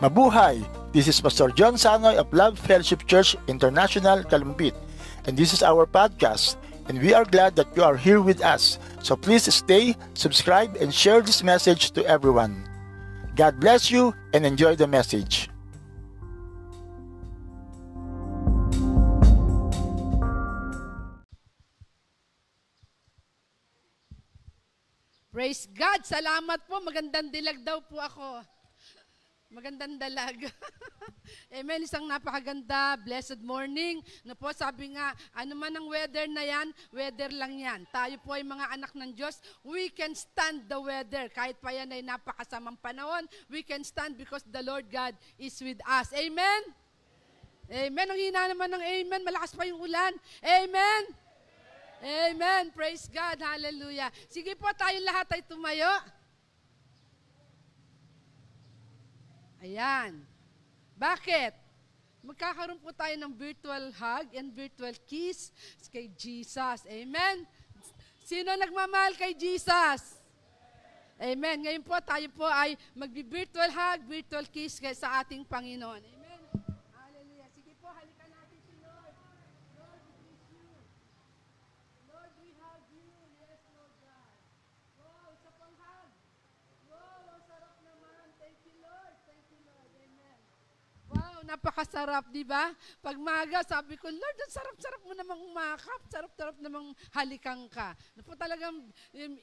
Mabuhay! This is Pastor John Sanoy of Love Fellowship Church International, Kalumpit, and this is our podcast. And we are glad that you are here with us. So please stay, subscribe, and share this message to everyone. God bless you and enjoy the message. Praise God! Salamat po. Magandang dilag daw po ako. Magandang dalag. Amen. Isang napakaganda, blessed morning. No po, sabi nga, ano man ang weather na yan, weather lang yan. Tayo po ay mga anak ng Diyos. We can stand the weather. Kahit pa yan ay napakasamang panahon, we can stand because the Lord God is with us. Amen? Amen. Ang hina naman ng amen. Malakas pa yung ulan. Amen. Amen. Praise God. Hallelujah. Sige po, tayong lahat ay tumayo. Ayan. Bakit? Magkakaroon po tayo ng virtual hug and virtual kiss kay Jesus. Amen? Sino nagmamahal kay Jesus? Amen. Ngayon po, tayo po ay magbi-virtual hug, virtual kiss sa ating Panginoon. Amen. Hallelujah. Sige po, halikan natin si Lord. Lord, we kiss you. Lord, we hug you. Yes, Lord God. Wow, isa pang hug. Wow, ang sarap naman. Thank you, Lord. Thank you, Lord. Amen. Wow, napakasarap, di ba? Pag maga, sabi ko, Lord, ang sarap-sarap mo namang umakap. Sarap-sarap namang halikang ka. Na po talagang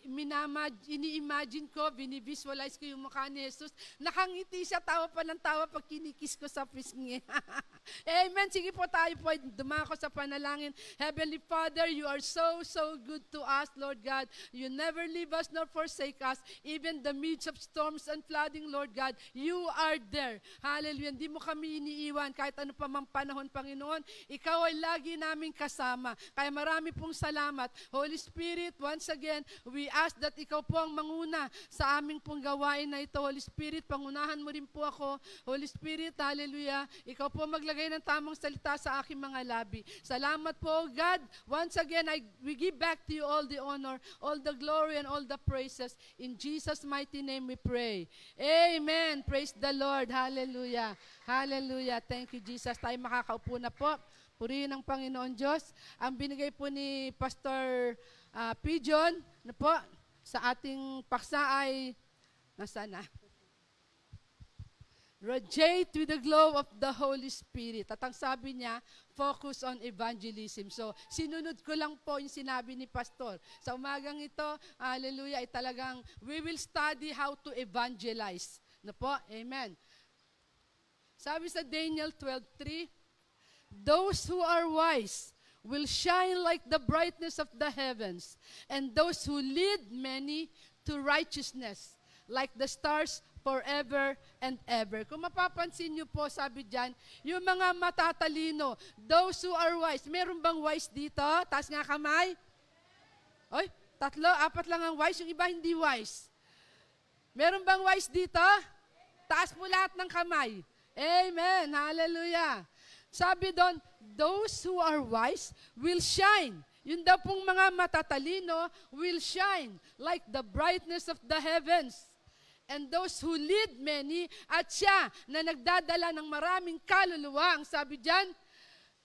minamag, ini-imagine ko, binivisualize ko yung mukha ni Jesus. Nakangiti siya, tawa pa ng tawa pag kinikis ko sa pisngi. Amen. Sige po tayo po, dumako sa panalangin. Heavenly Father, you are so, so good to us, Lord God. You never leave us nor forsake us. Even the midst of storms and flooding, Lord God, you are there. Hallelujah. Hindi mo kami iniiwan kahit ano pa mang panahon, Panginoon. Ikaw ay lagi naming kasama. Kaya marami pong salamat. Holy Spirit, once again, we ask that ikaw po ang manguna sa aming pong gawain na ito. Holy Spirit, pangunahan mo rin po ako. Holy Spirit, hallelujah. Ikaw po maglagay ng tamang salita sa aking mga labi. Salamat po, God. Once again, I, we give back to you all the honor, all the glory, and all the praises. In Jesus' mighty name we pray. Amen. Praise the Lord. Hallelujah. Hallelujah. Thank you, Jesus. Tayo makakaupo na po. Purihin ng Panginoon Diyos. Ang binigay po ni Pastor uh, Pigeon na po sa ating paksa ay nasaan na? Radiate with the glow of the Holy Spirit. At ang sabi niya, focus on evangelism. So, sinunod ko lang po yung sinabi ni Pastor. Sa umagang ito, hallelujah, ay talagang we will study how to evangelize. Na po? Amen. Sabi sa Daniel 12.3, Those who are wise will shine like the brightness of the heavens, and those who lead many to righteousness, like the stars forever and ever. Kung mapapansin niyo po, sabi dyan, yung mga matatalino, those who are wise, meron bang wise dito? Taas nga kamay. Oy, tatlo, apat lang ang wise, yung iba hindi wise. Meron bang wise dito? Taas mo lahat ng kamay. Amen. Hallelujah. Sabi doon, those who are wise will shine. Yun daw pong mga matatalino will shine like the brightness of the heavens. And those who lead many, at siya na nagdadala ng maraming kaluluwa, ang sabi dyan,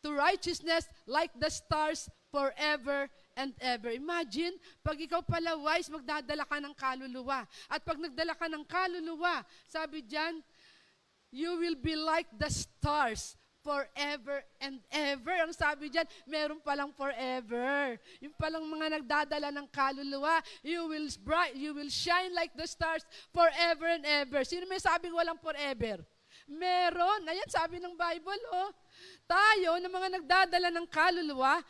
to righteousness like the stars forever and ever. Imagine, pag ikaw pala wise, magdadala ka ng kaluluwa. At pag nagdala ka ng kaluluwa, sabi dyan, you will be like the stars forever and ever. Ang sabi dyan, meron palang forever. Yung palang mga nagdadala ng kaluluwa, you will bright, you will shine like the stars forever and ever. Sino may sabing walang forever? Meron. Ayan, sabi ng Bible, oh. Tayo, na mga nagdadala ng kaluluwa,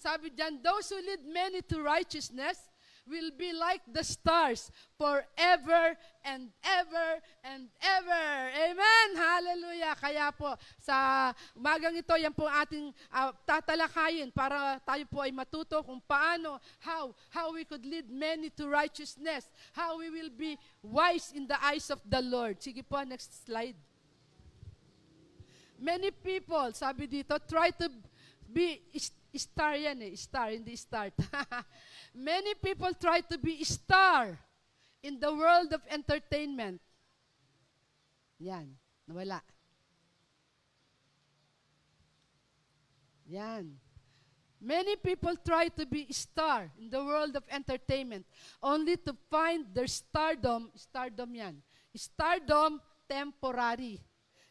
sabi dyan, those who lead many to righteousness, will be like the stars forever and ever and ever. Amen! Hallelujah! Kaya po, sa umagang ito, yan po ating uh, tatalakayin para tayo po ay matuto kung paano, how, how we could lead many to righteousness, how we will be wise in the eyes of the Lord. Sige po, next slide. Many people, sabi dito, try to be star yan eh, star, hindi start. Many people try to be star in the world of entertainment. Yan. Nawala. Yan. Many people try to be star in the world of entertainment only to find their stardom, stardom yan, stardom temporary.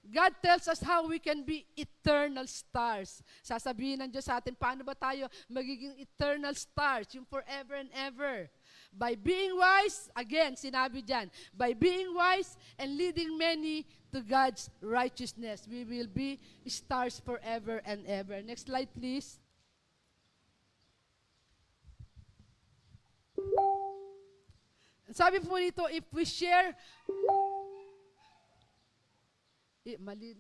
God tells us how we can be eternal stars. Sasabihin ng Diyos sa atin, paano ba tayo magiging eternal stars, yung forever and ever. By being wise, again, sinabi dyan, by being wise and leading many to God's righteousness, we will be stars forever and ever. Next slide, please. Sabi po dito, if we share, eh, mali,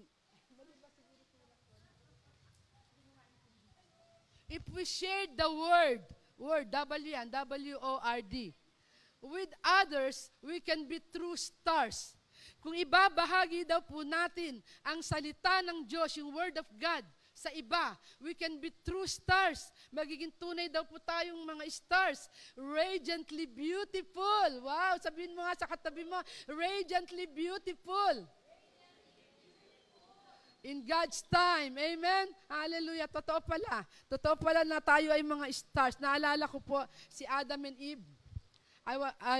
if we share the word, word, W yan, W-O-R-D, with others, we can be true stars. Kung ibabahagi daw po natin ang salita ng Diyos, yung word of God, sa iba. We can be true stars. Magiging tunay daw po tayong mga stars. Radiantly beautiful. Wow, sabihin mo nga sa katabi mo, radiantly beautiful. In God's time. Amen? Hallelujah. Totoo pala. Totoo pala na tayo ay mga stars. Naalala ko po si Adam and Eve. I, I,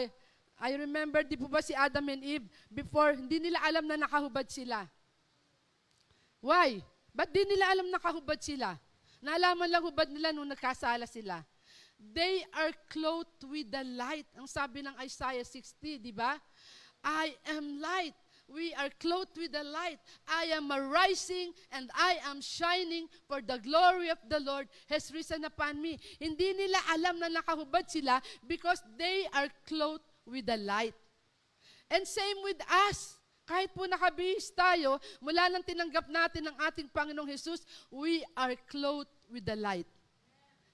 I remember, di po ba si Adam and Eve, before, hindi nila alam na nakahubad sila. Why? Ba't di nila alam nakahubad sila? Naalaman lang hubad nila nung nagkasala sila. They are clothed with the light. Ang sabi ng Isaiah 60, di ba? I am light. We are clothed with the light. I am arising and I am shining for the glory of the Lord has risen upon me. Hindi nila alam na nakahubad sila because they are clothed with the light. And same with us. Kahit po nakabihis tayo, mula nang tinanggap natin ng ating Panginoong Jesus, we are clothed with the light.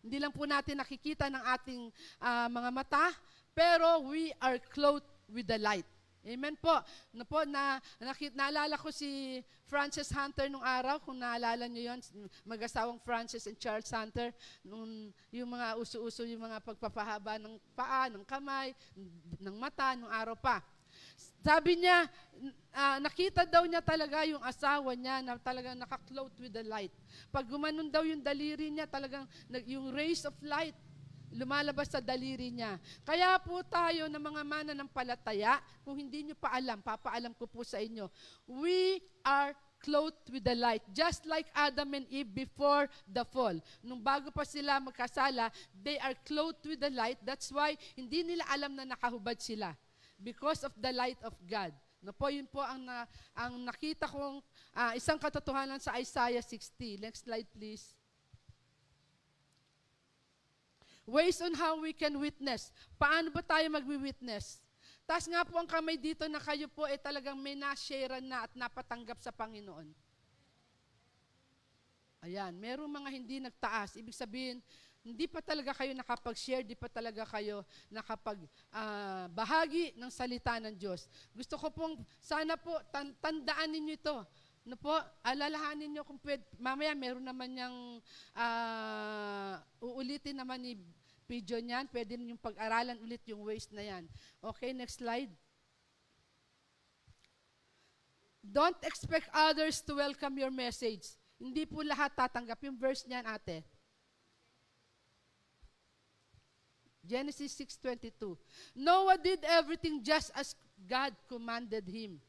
Hindi lang po natin nakikita ng ating uh, mga mata, pero we are clothed with the light. Amen po. Na po na nakit, naalala ko si Francis Hunter nung araw, kung naalala niyo 'yon, mag-asawang Francis and Charles Hunter, nung yung mga uso-uso yung mga pagpapahaba ng paa, ng kamay, ng mata nung araw pa. Sabi niya, uh, nakita daw niya talaga yung asawa niya na talagang nakaklothed with the light. Pag gumanon daw yung daliri niya, talagang yung rays of light lumalabas sa daliri niya. Kaya po tayo na mga mana ng palataya, kung hindi niyo pa alam, papaalam ko po sa inyo, we are clothed with the light. Just like Adam and Eve before the fall. Nung bago pa sila magkasala, they are clothed with the light. That's why hindi nila alam na nakahubad sila because of the light of God. No po, yun po ang, na, ang nakita kong uh, isang katotohanan sa Isaiah 60. Next slide, please. Ways on how we can witness. Paano ba tayo magwi-witness? Tapos nga po ang kamay dito na kayo po ay talagang may na-share na at napatanggap sa Panginoon. Ayan, merong mga hindi nagtaas. Ibig sabihin, hindi pa talaga kayo nakapag-share, hindi pa talaga kayo nakapag-bahagi uh, ng salita ng Diyos. Gusto ko pong, sana po, tan- tandaan ninyo ito. No po, alalahanin niyo kung pwede, mamaya meron naman yung, uh, uulitin naman ni Pijo niyan, pwede ninyong pag-aralan ulit yung ways na yan. Okay, next slide. Don't expect others to welcome your message. Hindi po lahat tatanggap. Yung verse niyan, ate. Genesis 6.22. Noah did everything just as God commanded him.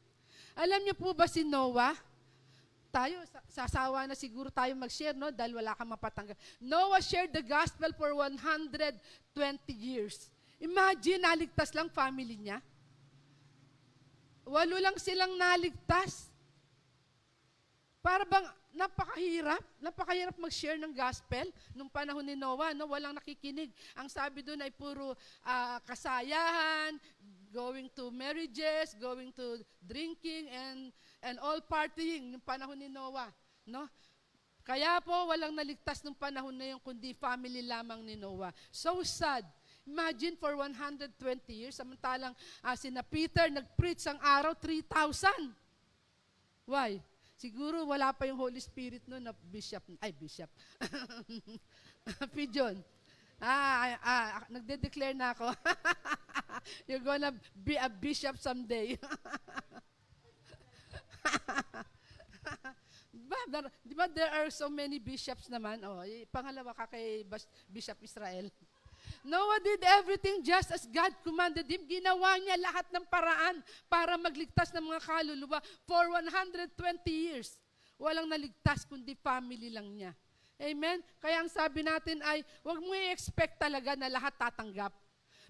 Alam niyo po ba si Noah? Tayo, sasawa na siguro tayo mag-share, no? Dahil wala kang mapatanggap. Noah shared the gospel for 120 years. Imagine, naligtas lang family niya. Walo lang silang naligtas. Para bang napakahirap, napakahirap mag-share ng gospel nung panahon ni Noah, no? walang nakikinig. Ang sabi doon ay puro uh, kasayahan, going to marriages, going to drinking and and all partying nung panahon ni Noah, no? Kaya po walang naligtas nung panahon na yun kundi family lamang ni Noah. So sad. Imagine for 120 years, samantalang uh, sina Peter nag-preach ang araw 3,000. Why? Siguro wala pa yung Holy Spirit noon na bishop. Ay, bishop. Pigeon. Ah, ah, ah, nagde-declare na ako. You're gonna be a bishop someday. Diba, there- di ba there are so many bishops naman? Oh, eh, pangalawa ka kay Bishop Israel. Noah did everything just as God commanded him. Ginawa niya lahat ng paraan para magligtas ng mga kaluluwa for 120 years. Walang naligtas kundi family lang niya. Amen? Kaya ang sabi natin ay, huwag mo i-expect talaga na lahat tatanggap.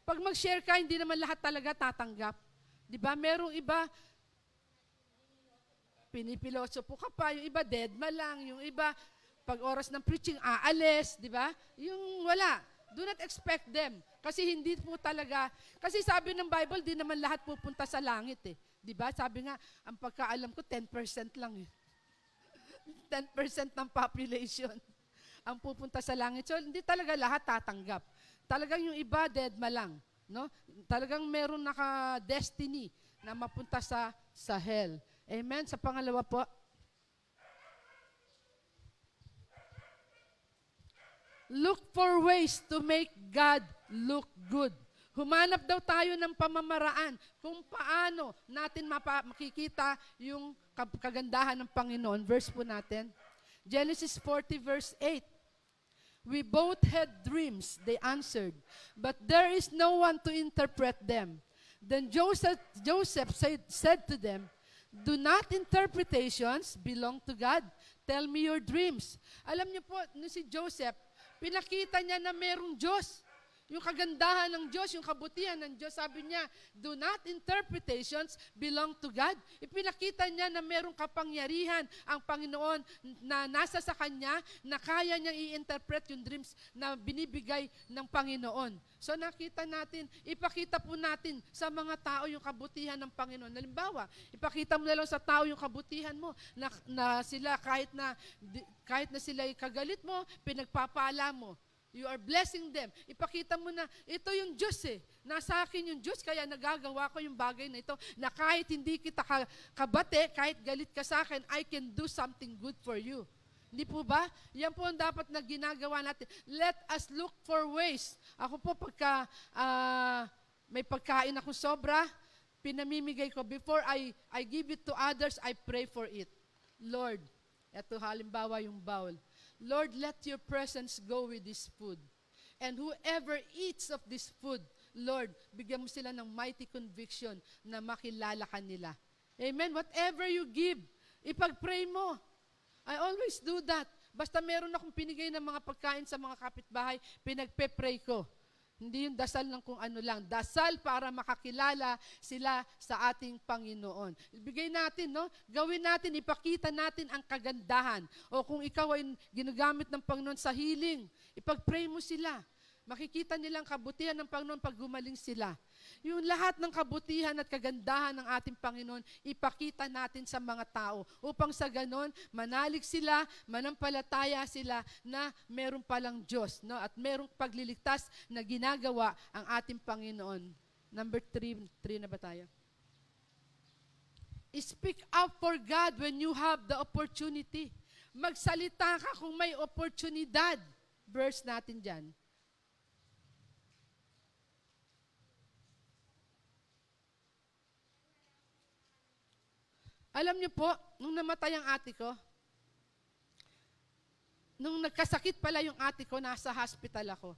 Pag mag-share ka, hindi naman lahat talaga tatanggap. Di ba? Merong iba, pinipilosopo ka pa, yung iba dead ma lang, yung iba pag oras ng preaching aalis, di ba? Yung wala. Do not expect them. Kasi hindi po talaga, kasi sabi ng Bible, di naman lahat pupunta sa langit eh. Di ba? Sabi nga, ang pagkaalam ko, 10% lang eh. 10% ng population ang pupunta sa langit. So, hindi talaga lahat tatanggap. Talagang yung iba, dead ma lang. No? Talagang meron naka-destiny na mapunta sa, sa hell. Amen. Sa pangalawa po, look for ways to make God look good. Humanap daw tayo ng pamamaraan kung paano natin mapa- makikita yung kagandahan ng Panginoon. Verse po natin. Genesis 40 verse 8. We both had dreams, they answered, but there is no one to interpret them. Then Joseph, Joseph said, said to them, Do not interpretations belong to God. Tell me your dreams. Alam niyo po, no si Joseph, pinakita niya na merong Diyos. Yung kagandahan ng Diyos, yung kabutihan ng Diyos, sabi niya, do not interpretations belong to God. Ipinakita niya na merong kapangyarihan ang Panginoon na nasa sa Kanya, na kaya niyang i-interpret yung dreams na binibigay ng Panginoon. So nakita natin, ipakita po natin sa mga tao yung kabutihan ng Panginoon. Halimbawa, ipakita mo na lang sa tao yung kabutihan mo na, na sila kahit na kahit na sila kagalit mo, pinagpapala mo. You are blessing them. Ipakita mo na, ito yung Diyos eh. Nasa akin yung Diyos, kaya nagagawa ko yung bagay na ito, na kahit hindi kita ka, kabate, kahit galit ka sa akin, I can do something good for you. Hindi po ba? Yan po ang dapat na ginagawa natin. Let us look for ways. Ako po pagka ah, may pagkain ako sobra, pinamimigay ko. Before I, I give it to others, I pray for it. Lord, eto halimbawa yung bowl. Lord, let your presence go with this food. And whoever eats of this food, Lord, bigyan mo sila ng mighty conviction na makilala ka nila. Amen? Whatever you give, ipag-pray mo. I always do that. Basta meron akong pinigay ng mga pagkain sa mga kapitbahay, pinagpe-pray ko. Hindi yung dasal ng kung ano lang. Dasal para makakilala sila sa ating Panginoon. Ibigay natin, no? Gawin natin, ipakita natin ang kagandahan. O kung ikaw ay ginagamit ng Panginoon sa healing, ipag-pray mo sila. Makikita nilang kabutihan ng Panginoon pag gumaling sila. Yung lahat ng kabutihan at kagandahan ng ating Panginoon, ipakita natin sa mga tao upang sa ganon, manalig sila, manampalataya sila na meron palang Diyos no? at merong pagliligtas na ginagawa ang ating Panginoon. Number three, three na ba tayo? Speak up for God when you have the opportunity. Magsalita ka kung may oportunidad. Verse natin dyan. Alam niyo po, nung namatay ang ate ko, nung nagkasakit pala yung ate ko, nasa hospital ako.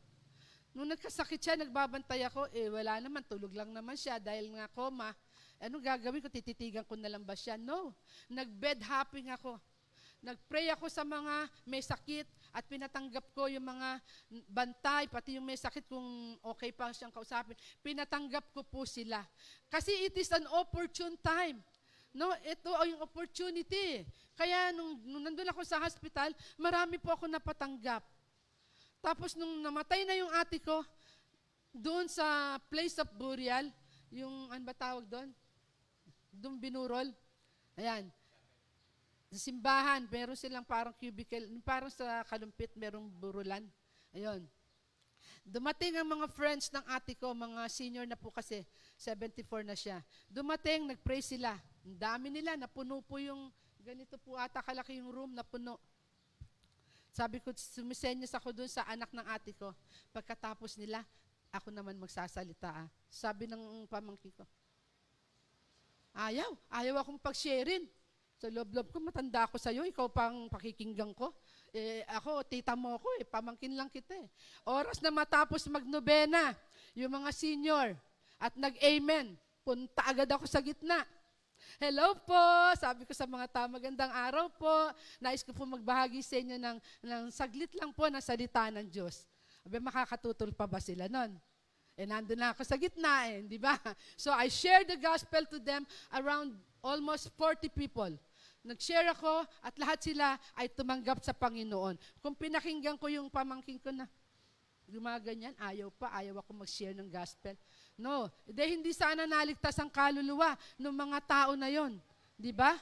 Nung nagkasakit siya, nagbabantay ako, eh wala naman, tulog lang naman siya dahil nga coma. Anong gagawin ko? Tititigan ko na lang ba siya? No. Nag-bed hopping ako. Nag-pray ako sa mga may sakit at pinatanggap ko yung mga bantay, pati yung may sakit kung okay pa siyang kausapin. Pinatanggap ko po sila. Kasi it is an opportune time. No, ito ay yung opportunity. Kaya nung, nung nandun ako sa hospital, marami po ako napatanggap. Tapos nung namatay na yung ate ko, doon sa place of burial, yung, ano ba tawag doon? Doon binurol. Ayan. Sa simbahan, meron silang parang cubicle, parang sa kalumpit, merong burulan. Ayun. Dumating ang mga friends ng ate ko, mga senior na po kasi, 74 na siya. Dumating, nag-pray sila. Ang dami nila, napuno po yung, ganito po ata kalaki yung room, napuno. Sabi ko, sumisenyas ako doon sa anak ng ate ko. Pagkatapos nila, ako naman magsasalita. Ah. Sabi ng pamangkin ko, ayaw, ayaw akong pag-sharein. Sa loob-loob ko, matanda ako sa'yo, ikaw pang pakikinggan ko. Eh, ako, tita mo ako eh, pamangkin lang kita eh. Oras na matapos magnobena, yung mga senior, at nag-amen, punta agad ako sa gitna. Hello po! Sabi ko sa mga tao, magandang araw po. Nais ko po magbahagi sa inyo ng, ng saglit lang po ng salita ng Diyos. Abe, makakatutol pa ba sila nun? Eh, nandun na ako sa gitna eh, di ba? So, I shared the gospel to them around almost 40 people. Nag-share ako at lahat sila ay tumanggap sa Panginoon. Kung pinakinggan ko yung pamangkin ko na gumaganyan, ayaw pa, ayaw ako mag-share ng gospel. No, de, hindi sana naligtas ang kaluluwa ng mga tao na yon, Di ba?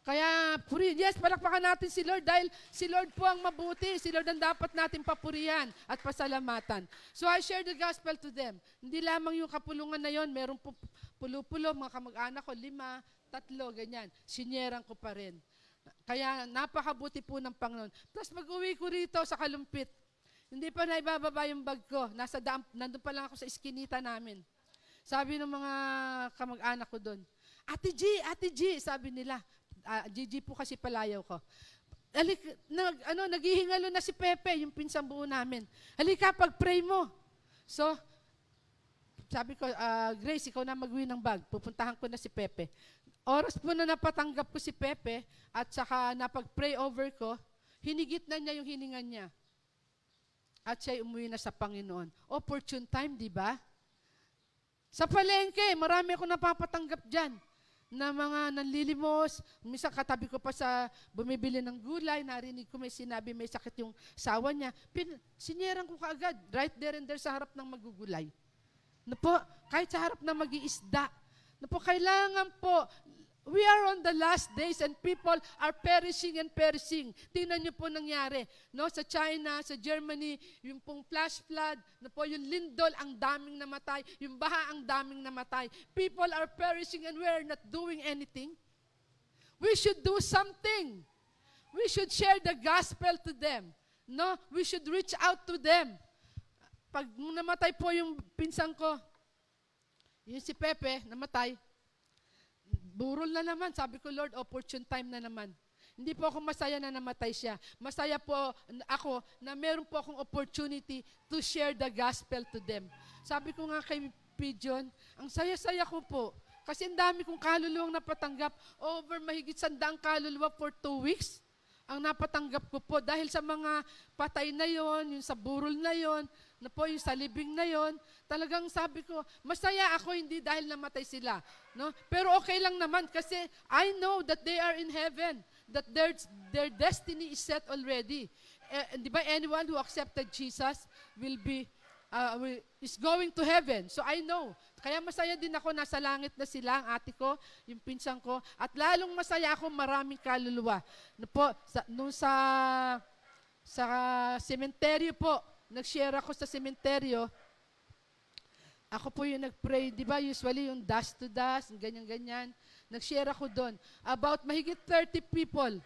Kaya, puri, yes, palakpakan natin si Lord dahil si Lord po ang mabuti. Si Lord ang dapat natin papurihan at pasalamatan. So I share the gospel to them. Hindi lamang yung kapulungan na yon, meron po pulo-pulo, mga kamag-anak ko, lima, tatlo, ganyan. Sinyerang ko pa rin. Kaya napakabuti po ng Panginoon. Tapos mag-uwi ko rito sa kalumpit. Hindi pa na ibababa yung bag ko. Nasa dam, nandun pa lang ako sa iskinita namin. Sabi ng mga kamag-anak ko doon, Ate G, Ate G, sabi nila. Uh, Gigi po kasi palayaw ko. Alik, nag, ano, naghihingalo na si Pepe, yung pinsang buo namin. Halika, pag-pray mo. So, sabi ko, uh, Grace, ikaw na mag ng bag. Pupuntahan ko na si Pepe. Oras po na napatanggap ko si Pepe at saka napag-pray over ko, hinigit na niya yung hininga niya. At siya umuwi na sa Panginoon. Opportune time, di ba? Sa palengke, marami ako napapatanggap dyan na mga nanlilimos. Minsan katabi ko pa sa bumibili ng gulay, narinig ko may sinabi may sakit yung sawa niya. Pin, sinyeran ko kaagad, right there and there sa harap ng magugulay. Na po, kahit sa harap na mag-iisda, na po, kailangan po, we are on the last days and people are perishing and perishing. Tingnan niyo po nangyari. No, sa China, sa Germany, yung pong flash flood, na po yung lindol, ang daming namatay, yung baha, ang daming namatay. People are perishing and we are not doing anything. We should do something. We should share the gospel to them. No, we should reach out to them. Pag namatay po yung pinsan ko, yung si Pepe, namatay, burol na naman. Sabi ko, Lord, opportune time na naman. Hindi po ako masaya na namatay siya. Masaya po ako na meron po akong opportunity to share the gospel to them. Sabi ko nga kay Pigeon, ang saya-saya ko po. Kasi ang dami kong kaluluwang napatanggap. Over mahigit sandang kaluluwa for two weeks ang napatanggap ko po dahil sa mga patay na yon, yung sa burol na yon, na po yung sa libing na yon, talagang sabi ko, masaya ako hindi dahil namatay sila. No? Pero okay lang naman kasi I know that they are in heaven, that their, their destiny is set already. Eh, di ba anyone who accepted Jesus will be uh, is going to heaven. So I know kaya masaya din ako, nasa langit na sila, ang ate ko, yung pinsan ko, at lalong masaya ako, maraming kaluluwa. No po, sa, nung sa, sa sementeryo po, nag-share ako sa sementeryo, ako po yung nag-pray, di ba usually yung dust to dust, ganyan-ganyan. Nag-share ako doon. About mahigit 30 people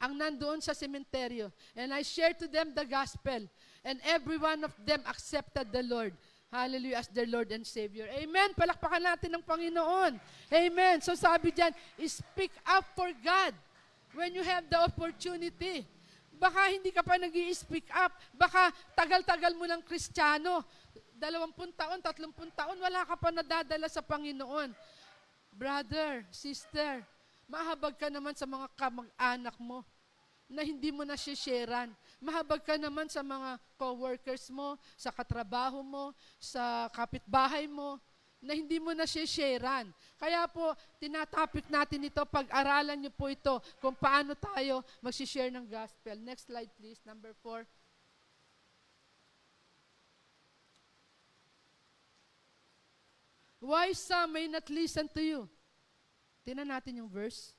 ang nandoon sa sementeryo. And I shared to them the gospel. And every one of them accepted the Lord. Hallelujah, as their Lord and Savior. Amen. Palakpakan natin ng Panginoon. Amen. So sabi diyan, speak up for God when you have the opportunity. Baka hindi ka pa nag speak up. Baka tagal-tagal mo ng kristyano. Dalawampung taon, tatlumpung taon, wala ka pa nadadala sa Panginoon. Brother, sister, mahabag ka naman sa mga kamag-anak mo na hindi mo nasisharean. Mahabag ka naman sa mga co-workers mo, sa katrabaho mo, sa kapitbahay mo, na hindi mo nasisharean. Kaya po, tinatopic natin ito, pag-aralan niyo po ito kung paano tayo mag-share ng gospel. Next slide please, number four. Why some may not listen to you? Tingnan natin yung verse.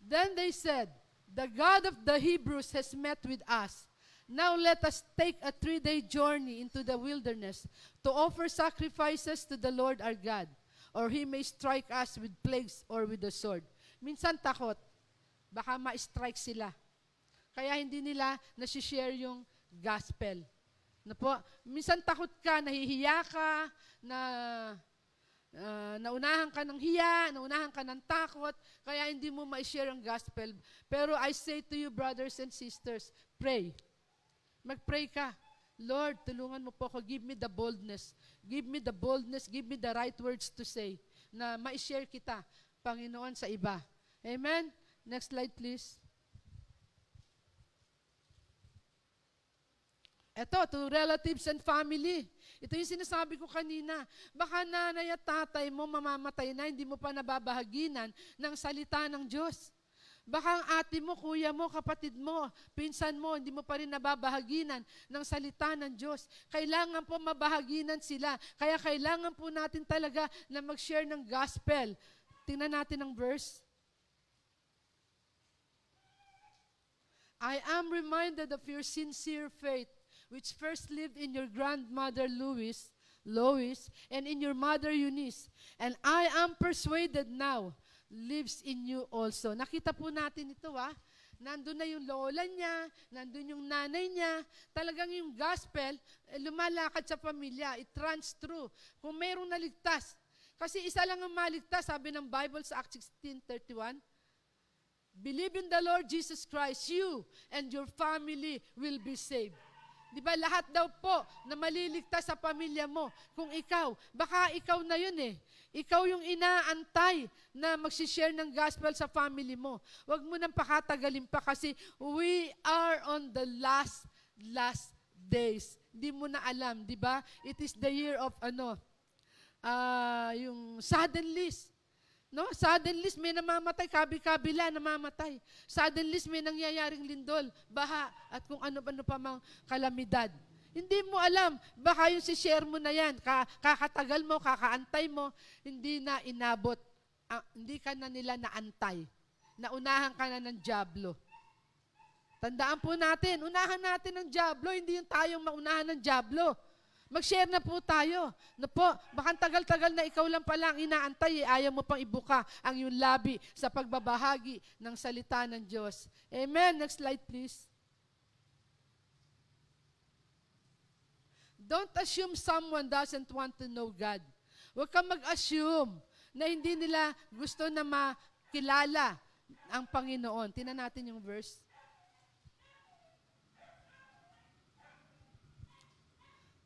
Then they said, The God of the Hebrews has met with us. Now let us take a three-day journey into the wilderness to offer sacrifices to the Lord our God, or He may strike us with plagues or with the sword. Minsan takot, baka ma-strike sila. Kaya hindi nila nasishare yung gospel. Na po, minsan takot ka, nahihiya ka, na uh, naunahan ka ng hiya, naunahan ka ng takot, kaya hindi mo ma-share ang gospel. Pero I say to you, brothers and sisters, pray. Mag-pray ka. Lord, tulungan mo po ako. Give me the boldness. Give me the boldness. Give me the right words to say na ma-share kita, Panginoon, sa iba. Amen? Next slide, please. Ito, to relatives and family. Ito yung sinasabi ko kanina. Baka nanay at tatay mo mamamatay na, hindi mo pa nababahaginan ng salita ng Diyos. Baka ang ate mo, kuya mo, kapatid mo, pinsan mo, hindi mo pa rin nababahaginan ng salita ng Diyos. Kailangan po mabahaginan sila. Kaya kailangan po natin talaga na mag-share ng gospel. Tingnan natin ang verse. I am reminded of your sincere faith which first lived in your grandmother Louis, Lois, and in your mother Eunice. And I am persuaded now lives in you also. Nakita po natin ito ah. Nandun na yung lola niya, nandun yung nanay niya. Talagang yung gospel, eh, lumalakad sa pamilya. It runs through. Kung mayroong naligtas. Kasi isa lang ang maligtas, sabi ng Bible sa Acts 16.31. Believe in the Lord Jesus Christ, you and your family will be saved. Di ba lahat daw po na maliligtas sa pamilya mo, kung ikaw, baka ikaw na yun eh. Ikaw yung inaantay na magsishare ng gospel sa family mo. Huwag mo nang pakatagalin pa kasi we are on the last, last days. Di mo na alam, di ba? It is the year of ano, uh, yung sudden list. No? Suddenly, may namamatay, kabi-kabila, namamatay. Suddenly, may nangyayaring lindol, baha, at kung ano-ano pa mang kalamidad. Hindi mo alam, baka yung si-share mo na yan, kakatagal mo, kakaantay mo, hindi na inabot, uh, hindi ka na nila naantay. Naunahan ka na ng Diablo. Tandaan po natin, unahan natin ng Diablo, hindi yung tayong maunahan ng Diablo. Mag-share na po tayo. Na po, baka tagal-tagal na ikaw lang pala ang inaantay, eh, ayaw mo pang ibuka ang iyong labi sa pagbabahagi ng salita ng Diyos. Amen. Next slide please. Don't assume someone doesn't want to know God. Huwag kang mag-assume na hindi nila gusto na makilala ang Panginoon. Tingnan natin yung verse.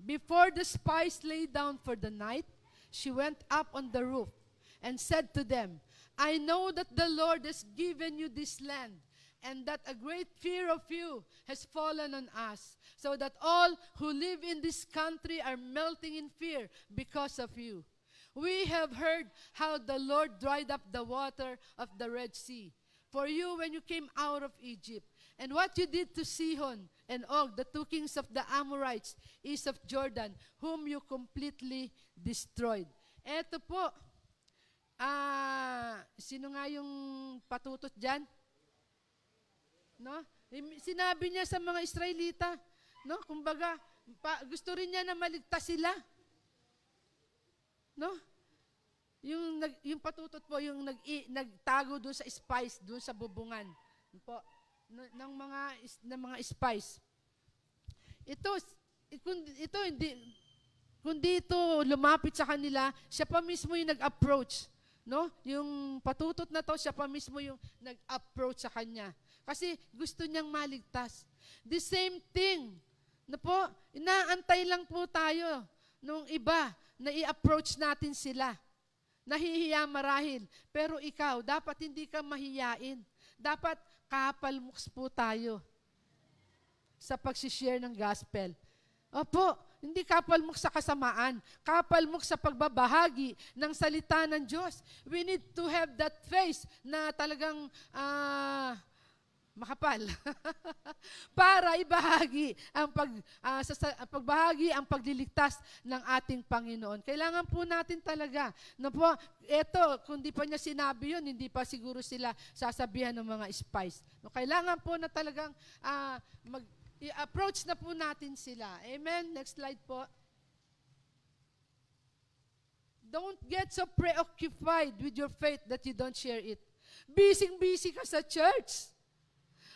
Before the spies lay down for the night, she went up on the roof and said to them, I know that the Lord has given you this land, and that a great fear of you has fallen on us, so that all who live in this country are melting in fear because of you. We have heard how the Lord dried up the water of the Red Sea for you when you came out of Egypt, and what you did to Sihon and Og, the two kings of the Amorites, east of Jordan, whom you completely destroyed. Eto po, ah, sino nga yung patutot dyan? No? Sinabi niya sa mga Israelita, no? Kumbaga, pa, gusto rin niya na maligtas sila. No? Yung, nag, yung patutot po, yung nag, nagtago doon sa spice, doon sa bubungan. Po, ng mga ng mga spice. Ito ito hindi kundi ito lumapit sa kanila, siya pa mismo yung nag-approach. No? Yung patutot na to, siya pa mismo yung nag-approach sa kanya. Kasi gusto niyang maligtas. The same thing. Na po, inaantay lang po tayo nung iba na i-approach natin sila. Nahihiya marahil. Pero ikaw, dapat hindi ka mahiyain. Dapat kapalmuks po tayo sa pagsishare ng gospel. Opo, hindi kapalmuk sa kasamaan, kapalmuk sa pagbabahagi ng salita ng Diyos. We need to have that face na talagang uh, makapal para ibahagi ang pag uh, sa, pagbahagi ang pagliligtas ng ating Panginoon. Kailangan po natin talaga na po ito kung di pa niya sinabi 'yon, hindi pa siguro sila sasabihan ng mga spies. No, kailangan po na talagang uh, mag i-approach na po natin sila. Amen. Next slide po. Don't get so preoccupied with your faith that you don't share it. Busy-busy ka sa church.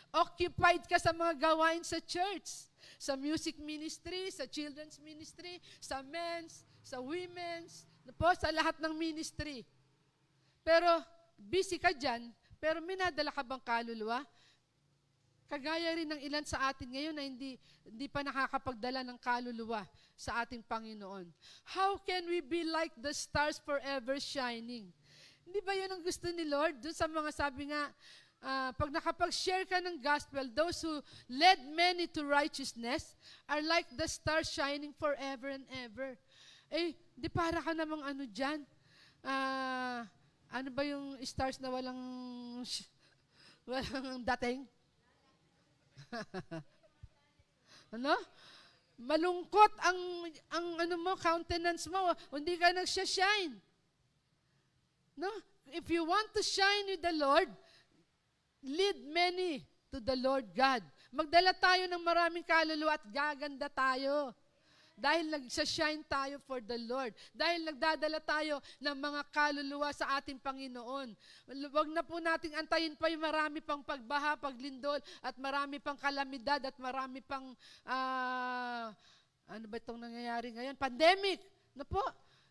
Occupied ka sa mga gawain sa church, sa music ministry, sa children's ministry, sa men's, sa women's, po sa lahat ng ministry. Pero busy ka dyan, pero minadala ka bang kaluluwa? Kagaya rin ng ilan sa atin ngayon na hindi, hindi pa nakakapagdala ng kaluluwa sa ating Panginoon. How can we be like the stars forever shining? Hindi ba yun ang gusto ni Lord? Doon sa mga sabi nga, uh, pag nakapag-share ka ng gospel, those who led many to righteousness are like the stars shining forever and ever. Eh, di para ka namang ano dyan? Uh, ano ba yung stars na walang, walang dating? ano? Malungkot ang ang ano mo countenance mo, hindi ka nagsha-shine. No? If you want to shine with the Lord, lead many to the Lord God. Magdala tayo ng maraming kaluluwa at gaganda tayo. Dahil nagsashine tayo for the Lord. Dahil nagdadala tayo ng mga kaluluwa sa ating Panginoon. Huwag na po nating antayin pa yung marami pang pagbaha, paglindol, at marami pang kalamidad, at marami pang, uh, ano ba itong nangyayari ngayon? Pandemic. Na po,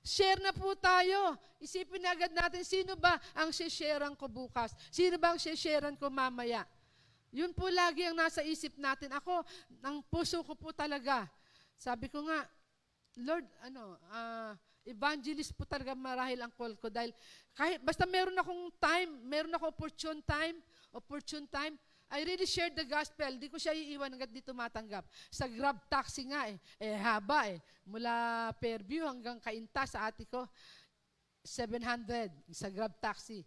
Share na po tayo. Isipin na agad natin, sino ba ang sharean ko bukas? Sino ba ang sharean ko mamaya? Yun po lagi ang nasa isip natin. Ako, ang puso ko po talaga, sabi ko nga, Lord, ano, uh, evangelist po talaga marahil ang call ko dahil kahit, basta meron akong time, meron ako opportune time, opportune time, I really shared the gospel. Di ko siya iiwan hanggat di tumatanggap. Sa grab taxi nga eh. Eh, haba eh. Mula Fairview hanggang Kainta sa ati ko, 700 sa grab taxi.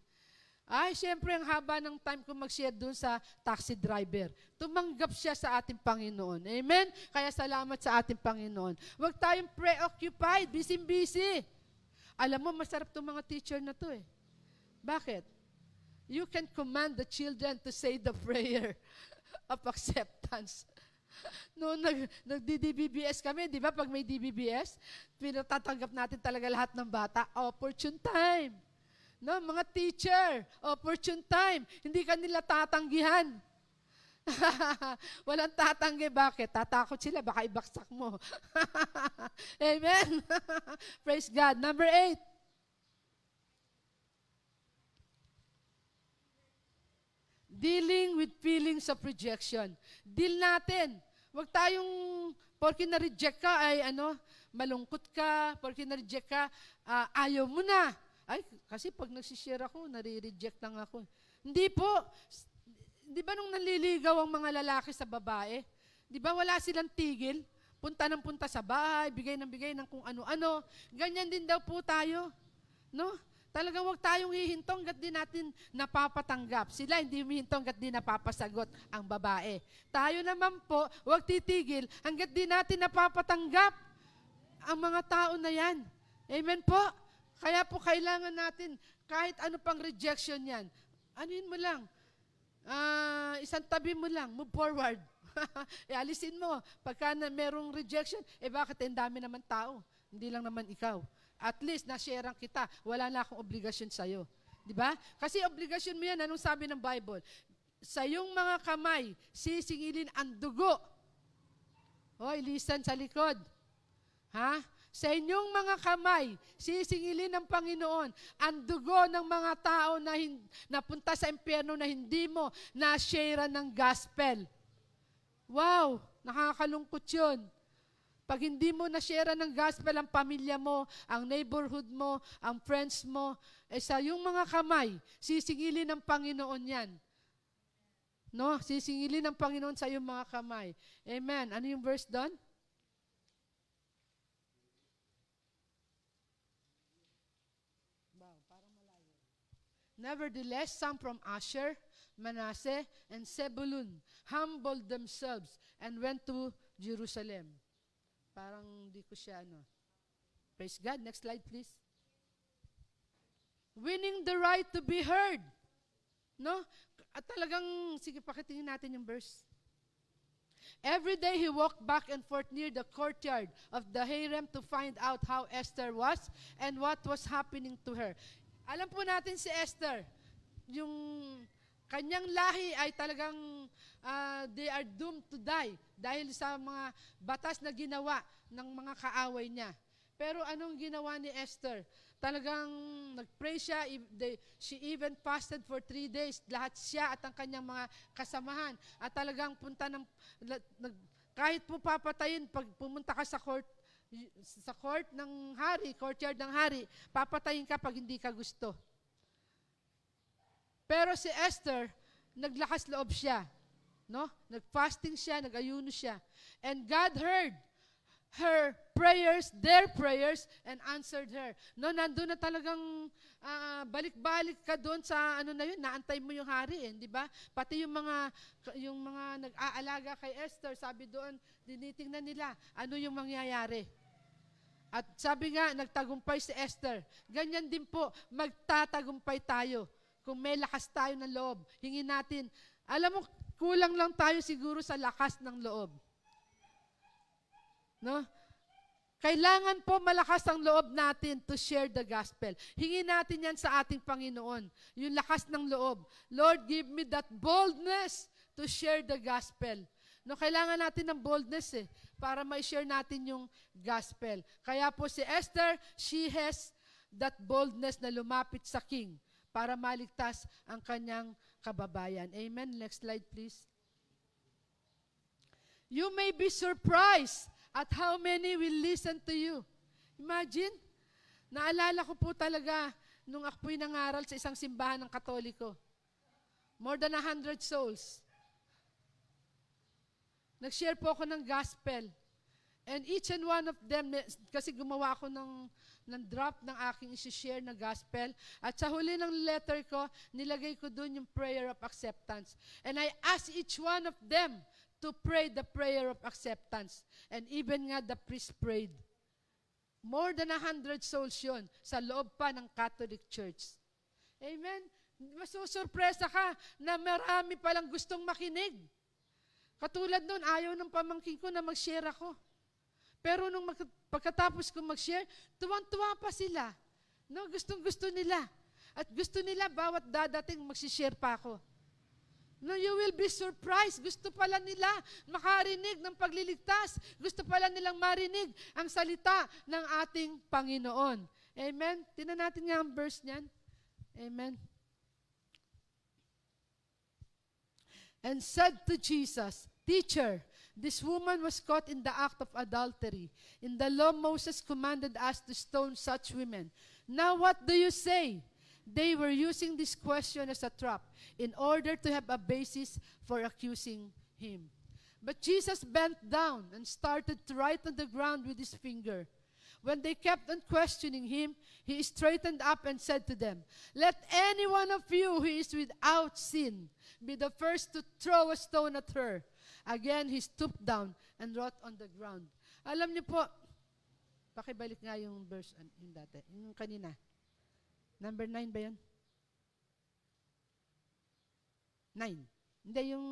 Ay, siyempre, ang haba ng time ko mag-share dun sa taxi driver. Tumanggap siya sa ating Panginoon. Amen? Kaya salamat sa ating Panginoon. Huwag tayong preoccupied, busy-busy. Alam mo, masarap itong mga teacher na to eh. Bakit? You can command the children to say the prayer of acceptance. Noong nag, nag-DBBS kami, di ba, pag may DBBS, pinatatanggap natin talaga lahat ng bata, opportune time. No, mga teacher, opportune time. Hindi ka nila tatanggihan. Walang tatanggi. Bakit? Tatakot sila. Baka ibaksak mo. Amen? Praise God. Number eight. Dealing with feelings of rejection. Deal natin. Huwag tayong, porke na-reject ka, ay ano, malungkot ka, porke na-reject ka, uh, ayaw mo na. Ay, kasi pag nagsishare ako, nare-reject lang ako. Hindi po. Di ba nung naliligaw ang mga lalaki sa babae, di ba wala silang tigil? Punta ng punta sa bahay, bigay ng bigay ng kung ano-ano. Ganyan din daw po tayo. No? Talagang wag tayong hihintong gat di natin napapatanggap. Sila hindi humihintong gat di napapasagot ang babae. Tayo naman po, wag titigil hanggat di natin napapatanggap ang mga tao na yan. Amen po? Kaya po kailangan natin, kahit ano pang rejection yan, anuin mo lang, uh, isang tabi mo lang, move forward. e alisin mo. Pagka na merong rejection, eh bakit eh, dami naman tao? Hindi lang naman ikaw. At least, na-sharean kita. Wala na akong obligasyon sa'yo. Di ba? Kasi obligasyon mo yan, anong sabi ng Bible? Sa iyong mga kamay, sisingilin ang dugo. Hoy, listen sa likod. Ha? Sa inyong mga kamay, sisingilin ng Panginoon ang dugo ng mga tao na hin- napunta sa impyerno na hindi mo na-share ng gospel. Wow, nakakalungkot yun. Pag hindi mo na-share ng gospel ang pamilya mo, ang neighborhood mo, ang friends mo, eh sa yung mga kamay, sisingilin ng Panginoon yan. No? Sisingilin ng Panginoon sa iyong mga kamay. Amen. Ano yung verse doon? Nevertheless, some from Asher, Manasseh, and Zebulun humbled themselves and went to Jerusalem. Parang di ko siya ano. Praise God. Next slide, please. Winning the right to be heard. No? At talagang, sige, pakitingin natin yung verse. Every day he walked back and forth near the courtyard of the harem to find out how Esther was and what was happening to her. Alam po natin si Esther, yung kanyang lahi ay talagang uh, they are doomed to die dahil sa mga batas na ginawa ng mga kaaway niya. Pero anong ginawa ni Esther? Talagang nag-pray siya, she even fasted for three days. Lahat siya at ang kanyang mga kasamahan. At talagang punta ng, kahit po papatayin, pag pumunta ka sa court, sa court ng hari, courtyard ng hari, papatayin ka pag hindi ka gusto. Pero si Esther, naglakas loob siya. No? Nag-fasting siya, nag-ayuno siya. And God heard her prayers, their prayers, and answered her. No, nandun na talagang ah, balik-balik ka doon sa ano na yun, naantay mo yung hari, eh, di ba? Pati yung mga yung mga nag-aalaga kay Esther, sabi doon, dinitingnan nila ano yung mangyayari. At sabi nga, nagtagumpay si Esther. Ganyan din po, magtatagumpay tayo. Kung may lakas tayo ng loob, hingin natin. Alam mo, kulang lang tayo siguro sa lakas ng loob. No? Kailangan po malakas ang loob natin to share the gospel. Hingin natin yan sa ating Panginoon. Yung lakas ng loob. Lord, give me that boldness to share the gospel. No, kailangan natin ng boldness eh, para ma-share natin yung gospel. Kaya po si Esther, she has that boldness na lumapit sa king para maligtas ang kanyang kababayan. Amen. Next slide please. You may be surprised at how many will listen to you. Imagine, naalala ko po talaga nung ako po'y nangaral sa isang simbahan ng Katoliko. More than a hundred souls. Nag-share po ako ng gospel. And each and one of them, kasi gumawa ako ng, ng drop ng aking isi-share na gospel. At sa huli ng letter ko, nilagay ko doon yung prayer of acceptance. And I asked each one of them to pray the prayer of acceptance. And even nga the priest prayed. More than a hundred souls yun sa loob pa ng Catholic Church. Amen? Masusurpresa ka na marami palang gustong makinig. Katulad nun, ayaw ng pamangkin ko na mag-share ako. Pero nung mag- pagkatapos ko mag-share, tuwang-tuwa pa sila. No, gustong-gusto nila. At gusto nila bawat dadating mag-share pa ako. No, you will be surprised. Gusto pala nila makarinig ng pagliligtas. Gusto pala nilang marinig ang salita ng ating Panginoon. Amen? Tinan natin nga ang verse niyan. Amen. And said to Jesus, Teacher, this woman was caught in the act of adultery. In the law, Moses commanded us to stone such women. Now, what do you say? They were using this question as a trap in order to have a basis for accusing him. But Jesus bent down and started to write on the ground with his finger. When they kept on questioning him, he straightened up and said to them, Let any one of you who is without sin be the first to throw a stone at her. Again, he stooped down and wrote on the ground. Alam niyo po, pakibalik nga yung verse, yung dati, yung kanina. Number nine ba yun? Nine. Hindi, yung...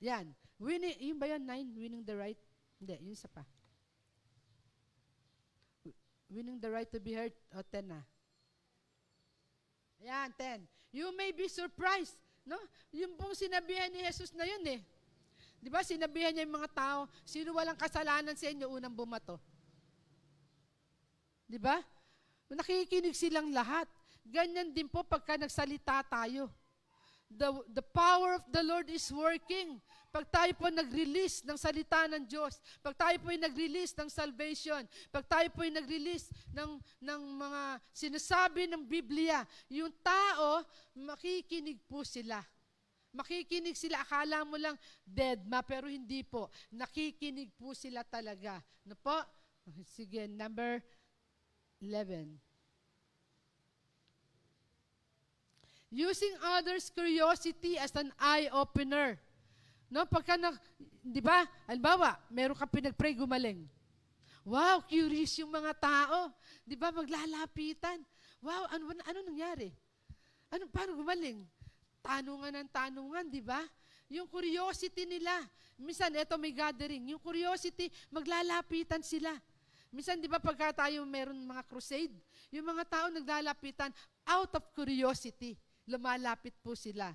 Yan. Winning, yun ba yan? Nine? Winning the right? Hindi, yun isa pa. Wi- Winning the right to be heard. O, ten na. Yan, ten. You may be surprised. No? Yung pong sinabihan ni Jesus na yun eh. Di ba, sinabihan niya yung mga tao, sino walang kasalanan sa inyo, unang bumato. Di ba? Nakikinig silang lahat. Ganyan din po pagka nagsalita tayo. The, the power of the Lord is working. Pag tayo po nag-release ng salita ng Diyos, pag tayo po ay nag-release ng salvation, pag tayo po ay nag-release ng, ng mga sinasabi ng Biblia, yung tao, makikinig po sila. Makikinig sila, akala mo lang dead ma, pero hindi po. Nakikinig po sila talaga. Ano po? Sige, number 11. Using others' curiosity as an eye-opener. No, pagka na, di ba, halimbawa, meron ka pinag-pray, gumaling. Wow, curious yung mga tao. Di ba, maglalapitan. Wow, ano, ano nangyari? Ano, paano gumaling? Tanungan ng tanungan, di ba? Yung curiosity nila. Minsan, eto may gathering. Yung curiosity, maglalapitan sila. Minsan, di ba, pagka tayo meron mga crusade, yung mga tao naglalapitan out of curiosity. Lumalapit po sila.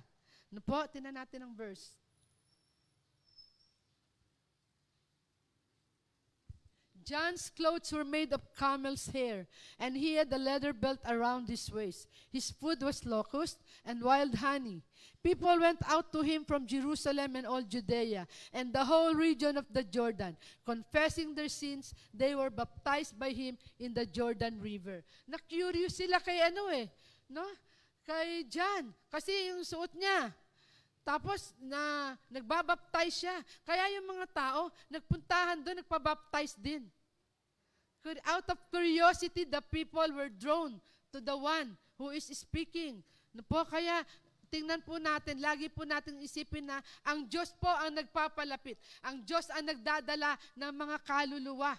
Ano po? Tinan natin ang verse. John's clothes were made of camel's hair, and he had a leather belt around his waist. His food was locust and wild honey. People went out to him from Jerusalem and all Judea and the whole region of the Jordan. Confessing their sins, they were baptized by him in the Jordan River. Na-curious sila kay ano eh, no? Kay John. Kasi yung suot niya, tapos na nagbabaptize siya. Kaya yung mga tao, nagpuntahan doon, nagpabaptize din. Out of curiosity, the people were drawn to the one who is speaking. No po, kaya tingnan po natin, lagi po natin isipin na ang Diyos po ang nagpapalapit. Ang Diyos ang nagdadala ng mga kaluluwa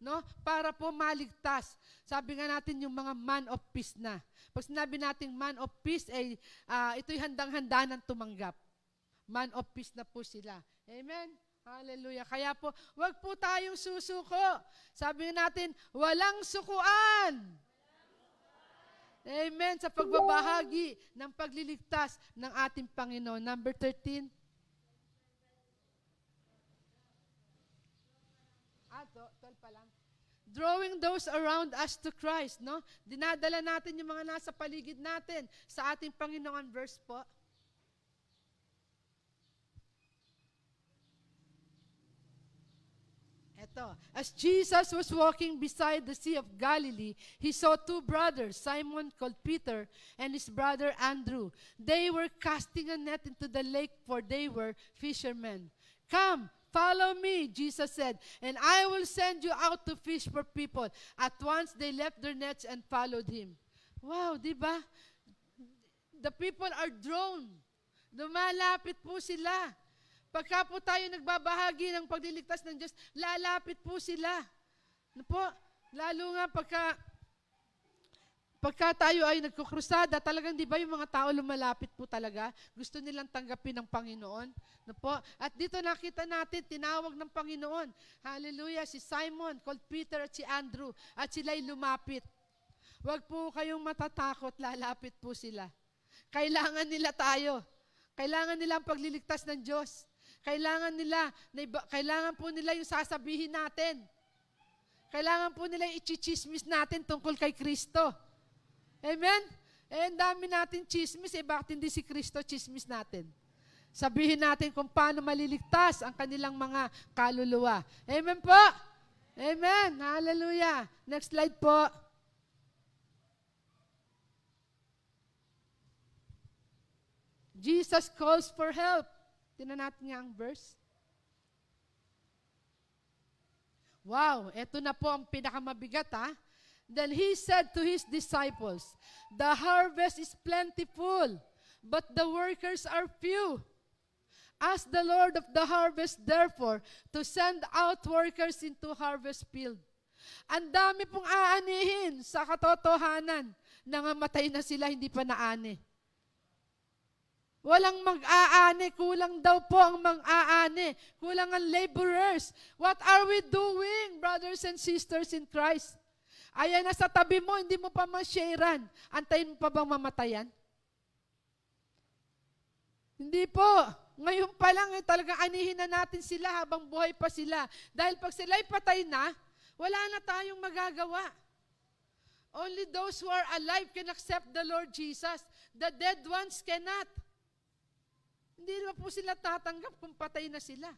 no? Para po maligtas. Sabi nga natin yung mga man of peace na. Pag sinabi natin man of peace, ay uh, ito'y handang-handa ng tumanggap. Man of peace na po sila. Amen? Hallelujah. Kaya po, wag po tayong susuko. Sabi natin, walang sukuan. Amen. Sa pagbabahagi ng pagliligtas ng ating Panginoon. Number 13. Ah, 12 pa lang. Drawing those around us to Christ, no? Dinadala natin yung mga nasa paligid natin sa ating Panginoon verse po. Eto, as Jesus was walking beside the Sea of Galilee, he saw two brothers, Simon called Peter and his brother Andrew. They were casting a net into the lake for they were fishermen. Come, follow me, Jesus said, and I will send you out to fish for people. At once they left their nets and followed him. Wow, di ba? The people are drawn. Lumalapit po sila. Pagka po tayo nagbabahagi ng pagliligtas ng Diyos, lalapit po sila. Ano po? Lalo nga pagka Pagka tayo ay nagkukrusada, talagang di ba yung mga tao lumalapit po talaga? Gusto nilang tanggapin ng Panginoon. No po? At dito nakita natin, tinawag ng Panginoon. Hallelujah, si Simon, called Peter at si Andrew. At sila'y lumapit. Huwag po kayong matatakot, lalapit po sila. Kailangan nila tayo. Kailangan nila ang pagliligtas ng Diyos. Kailangan nila, kailangan po nila yung sasabihin natin. Kailangan po nila i-chismis natin tungkol kay Kristo. Amen? Eh, dami natin chismis, eh, bakit hindi si Kristo chismis natin? Sabihin natin kung paano maliligtas ang kanilang mga kaluluwa. Amen po? Amen. Hallelujah. Next slide po. Jesus calls for help. Tinan natin nga ang verse. Wow, eto na po ang pinakamabigat ha. Then he said to his disciples, The harvest is plentiful, but the workers are few. Ask the Lord of the harvest, therefore, to send out workers into harvest field. Ang dami pong aanihin sa katotohanan. Nangamatay na sila, hindi pa naani. Walang mag-aani, kulang daw po ang mag-aani. Kulang ang laborers. What are we doing, brothers and sisters in Christ? Ayan na sa tabi mo, hindi mo pa ma-sharean. Antayin mo pa bang mamatayan? Hindi po. Ngayon pa lang, eh, talagang anihin na natin sila habang buhay pa sila. Dahil pag sila'y patay na, wala na tayong magagawa. Only those who are alive can accept the Lord Jesus. The dead ones cannot. Hindi naman po sila tatanggap kung patay na sila.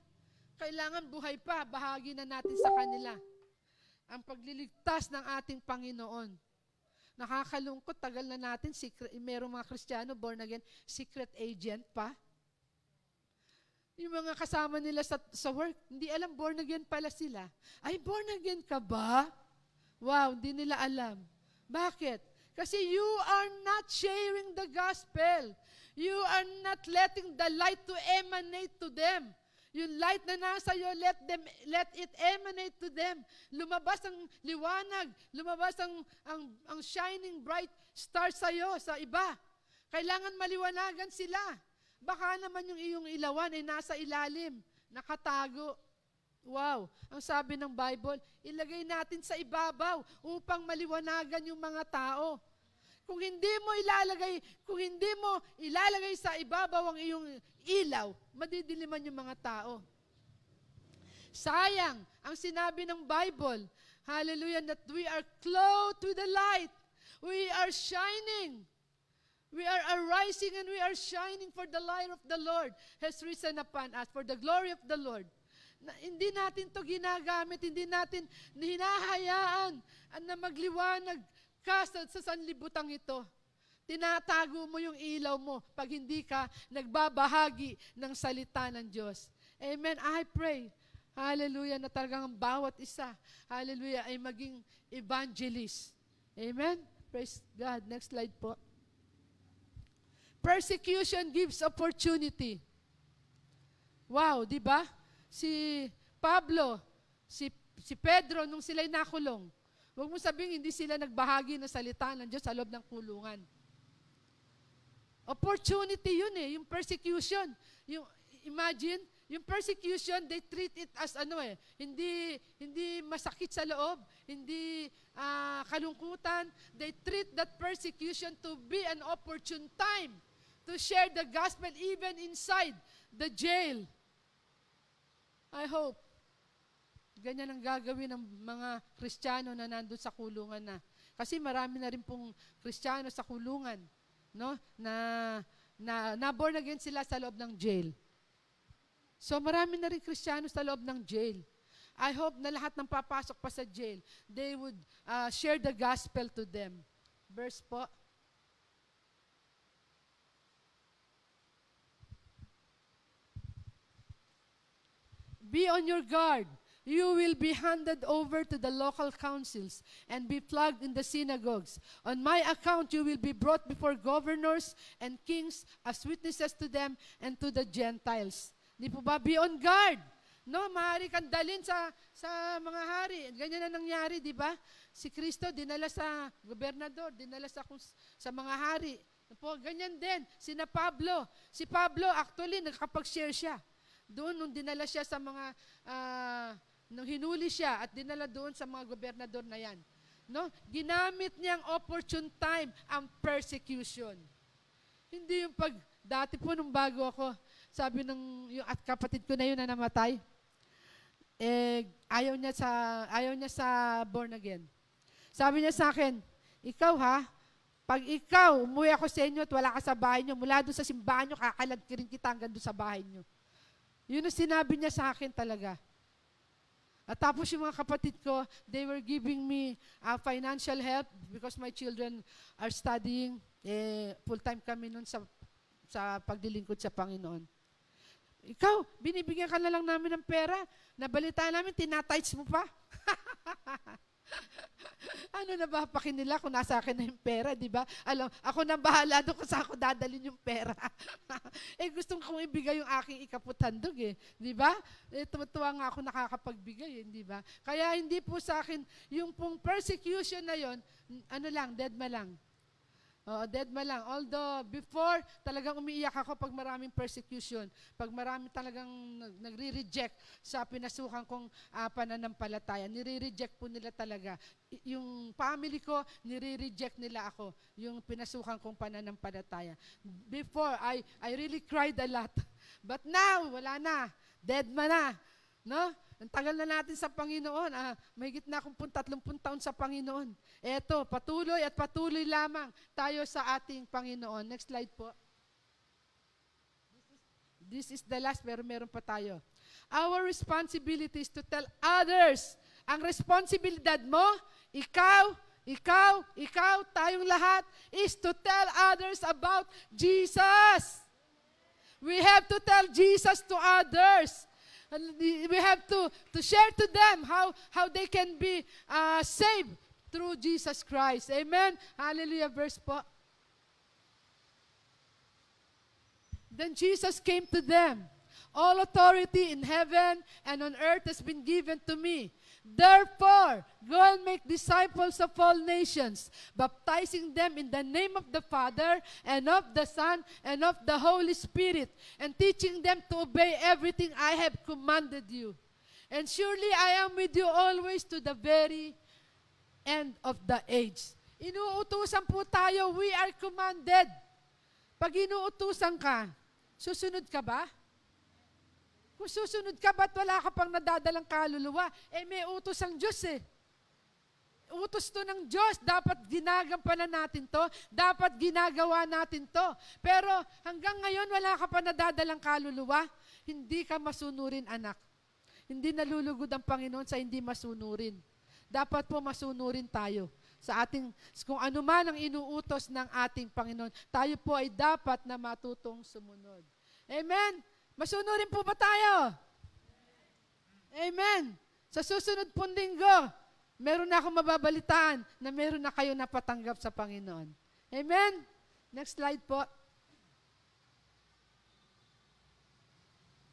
Kailangan buhay pa, bahagi na natin sa kanila. Ang pagliligtas ng ating Panginoon. Nakakalungkot, tagal na natin, secret, merong mga Kristiyano, born again, secret agent pa. Yung mga kasama nila sa, sa work, hindi alam, born again pala sila. Ay, born again ka ba? Wow, hindi nila alam. Bakit? Kasi you are not sharing the gospel. You are not letting the light to emanate to them. Yung light na nasa iyo, let, them, let it emanate to them. Lumabas ang liwanag, lumabas ang, ang, ang shining bright star sa iyo, sa iba. Kailangan maliwanagan sila. Baka naman yung iyong ilawan ay nasa ilalim, nakatago. Wow, ang sabi ng Bible, ilagay natin sa ibabaw upang maliwanagan yung mga tao. Kung hindi mo ilalagay, kung hindi mo ilalagay sa ibabaw ang iyong ilaw, madidiliman yung mga tao. Sayang, ang sinabi ng Bible, hallelujah, that we are clothed with the light. We are shining. We are arising and we are shining for the light of the Lord has risen upon us, for the glory of the Lord. Na, hindi natin to ginagamit, hindi natin hinahayaan na magliwanag ka sa, sa sanlibutang ito. Tinatago mo yung ilaw mo pag hindi ka nagbabahagi ng salita ng Diyos. Amen. I pray, hallelujah, na talagang ang bawat isa, hallelujah, ay maging evangelist. Amen. Praise God. Next slide po. Persecution gives opportunity. Wow, di ba? Si Pablo, si, si Pedro, nung sila'y nakulong, huwag mo sabihin hindi sila nagbahagi ng salita ng Diyos sa loob ng kulungan. Opportunity yun eh, yung persecution. Yung, imagine, yung persecution, they treat it as ano eh, hindi, hindi masakit sa loob, hindi uh, kalungkutan. They treat that persecution to be an opportune time to share the gospel even inside the jail. I hope. Ganyan ang gagawin ng mga Kristiyano na nandun sa kulungan na. Kasi marami na rin pong Kristiyano sa kulungan no? Na na na born again sila sa loob ng jail. So marami na rin Kristiyano sa loob ng jail. I hope na lahat ng papasok pa sa jail, they would uh, share the gospel to them. Verse po. Be on your guard you will be handed over to the local councils and be flogged in the synagogues. On my account, you will be brought before governors and kings as witnesses to them and to the Gentiles. Di po ba? Be on guard. No, maaari kang dalin sa, sa mga hari. Ganyan na nangyari, di ba? Si Kristo, dinala sa gobernador, dinala sa, sa mga hari. Po, ganyan din, si na Pablo. Si Pablo, actually, nakapag-share siya. Doon, nung dinala siya sa mga uh, nung hinuli siya at dinala doon sa mga gobernador na yan. No? Ginamit niyang opportune time ang persecution. Hindi yung pag, dati po nung bago ako, sabi ng, yung at kapatid ko na yun na namatay, eh, ayaw niya sa, ayaw niya sa born again. Sabi niya sa akin, ikaw ha, pag ikaw, umuwi ako sa inyo at wala ka sa bahay niyo, mula doon sa simbahan niyo, kakalad ka rin kita hanggang doon sa bahay niyo. Yun ang sinabi niya sa akin talaga. At tapos yung mga kapatid ko, they were giving me uh, financial help because my children are studying. Eh, full-time kami nun sa, sa pagdilingkod sa Panginoon. Ikaw, binibigyan ka na lang namin ng pera. Nabalitaan namin, tinatights mo pa. ano na ba pakin nila kung nasa akin na yung pera, di ba? Alam, ako na bahala doon kung saan ako dadalhin yung pera. eh gusto kong ibigay yung aking ikaputandog eh, di ba? Eh, tuwa nga ako nakakapagbigay eh, di ba? Kaya hindi po sa akin, yung pong persecution na yon, ano lang, dead ma lang. Oo, dead ma lang. Although, before, talagang umiiyak ako pag maraming persecution. Pag marami talagang nagre-reject sa pinasukan kong uh, pananampalataya. Nire-reject po nila talaga. Yung family ko, nire-reject nila ako. Yung pinasukan kong pananampalataya. Before, I, I really cried a lot. But now, wala na. Dead ma na. No? Ang tagal na natin sa Panginoon. Ah, may gitna akong 30 taon sa Panginoon. Eto, patuloy at patuloy lamang tayo sa ating Panginoon. Next slide po. This is, this is the last, pero meron pa tayo. Our responsibility is to tell others. Ang responsibilidad mo, ikaw, ikaw, ikaw, tayong lahat, is to tell others about Jesus. We have to tell Jesus to others. We have to, to share to them how, how they can be uh, saved through Jesus Christ. Amen? Hallelujah. Verse po. Then Jesus came to them. All authority in heaven and on earth has been given to me. Therefore, go and make disciples of all nations, baptizing them in the name of the Father and of the Son and of the Holy Spirit, and teaching them to obey everything I have commanded you. And surely I am with you always to the very end of the age. Inuutusan po tayo, we are commanded. Pag inuutusan ka, susunod ka ba? Kung susunod ka, ba't wala ka pang nadadalang kaluluwa? Eh, may utos ang Diyos eh. Utos to ng Diyos. Dapat ginagampanan natin to. Dapat ginagawa natin to. Pero hanggang ngayon, wala ka pa nadadalang kaluluwa. Hindi ka masunurin, anak. Hindi nalulugod ang Panginoon sa hindi masunurin. Dapat po masunurin tayo sa ating, kung ano man ang inuutos ng ating Panginoon, tayo po ay dapat na matutong sumunod. Amen? Masunurin po ba tayo? Amen. Sa susunod pong linggo, meron na akong mababalitaan na meron na kayo napatanggap sa Panginoon. Amen? Next slide po.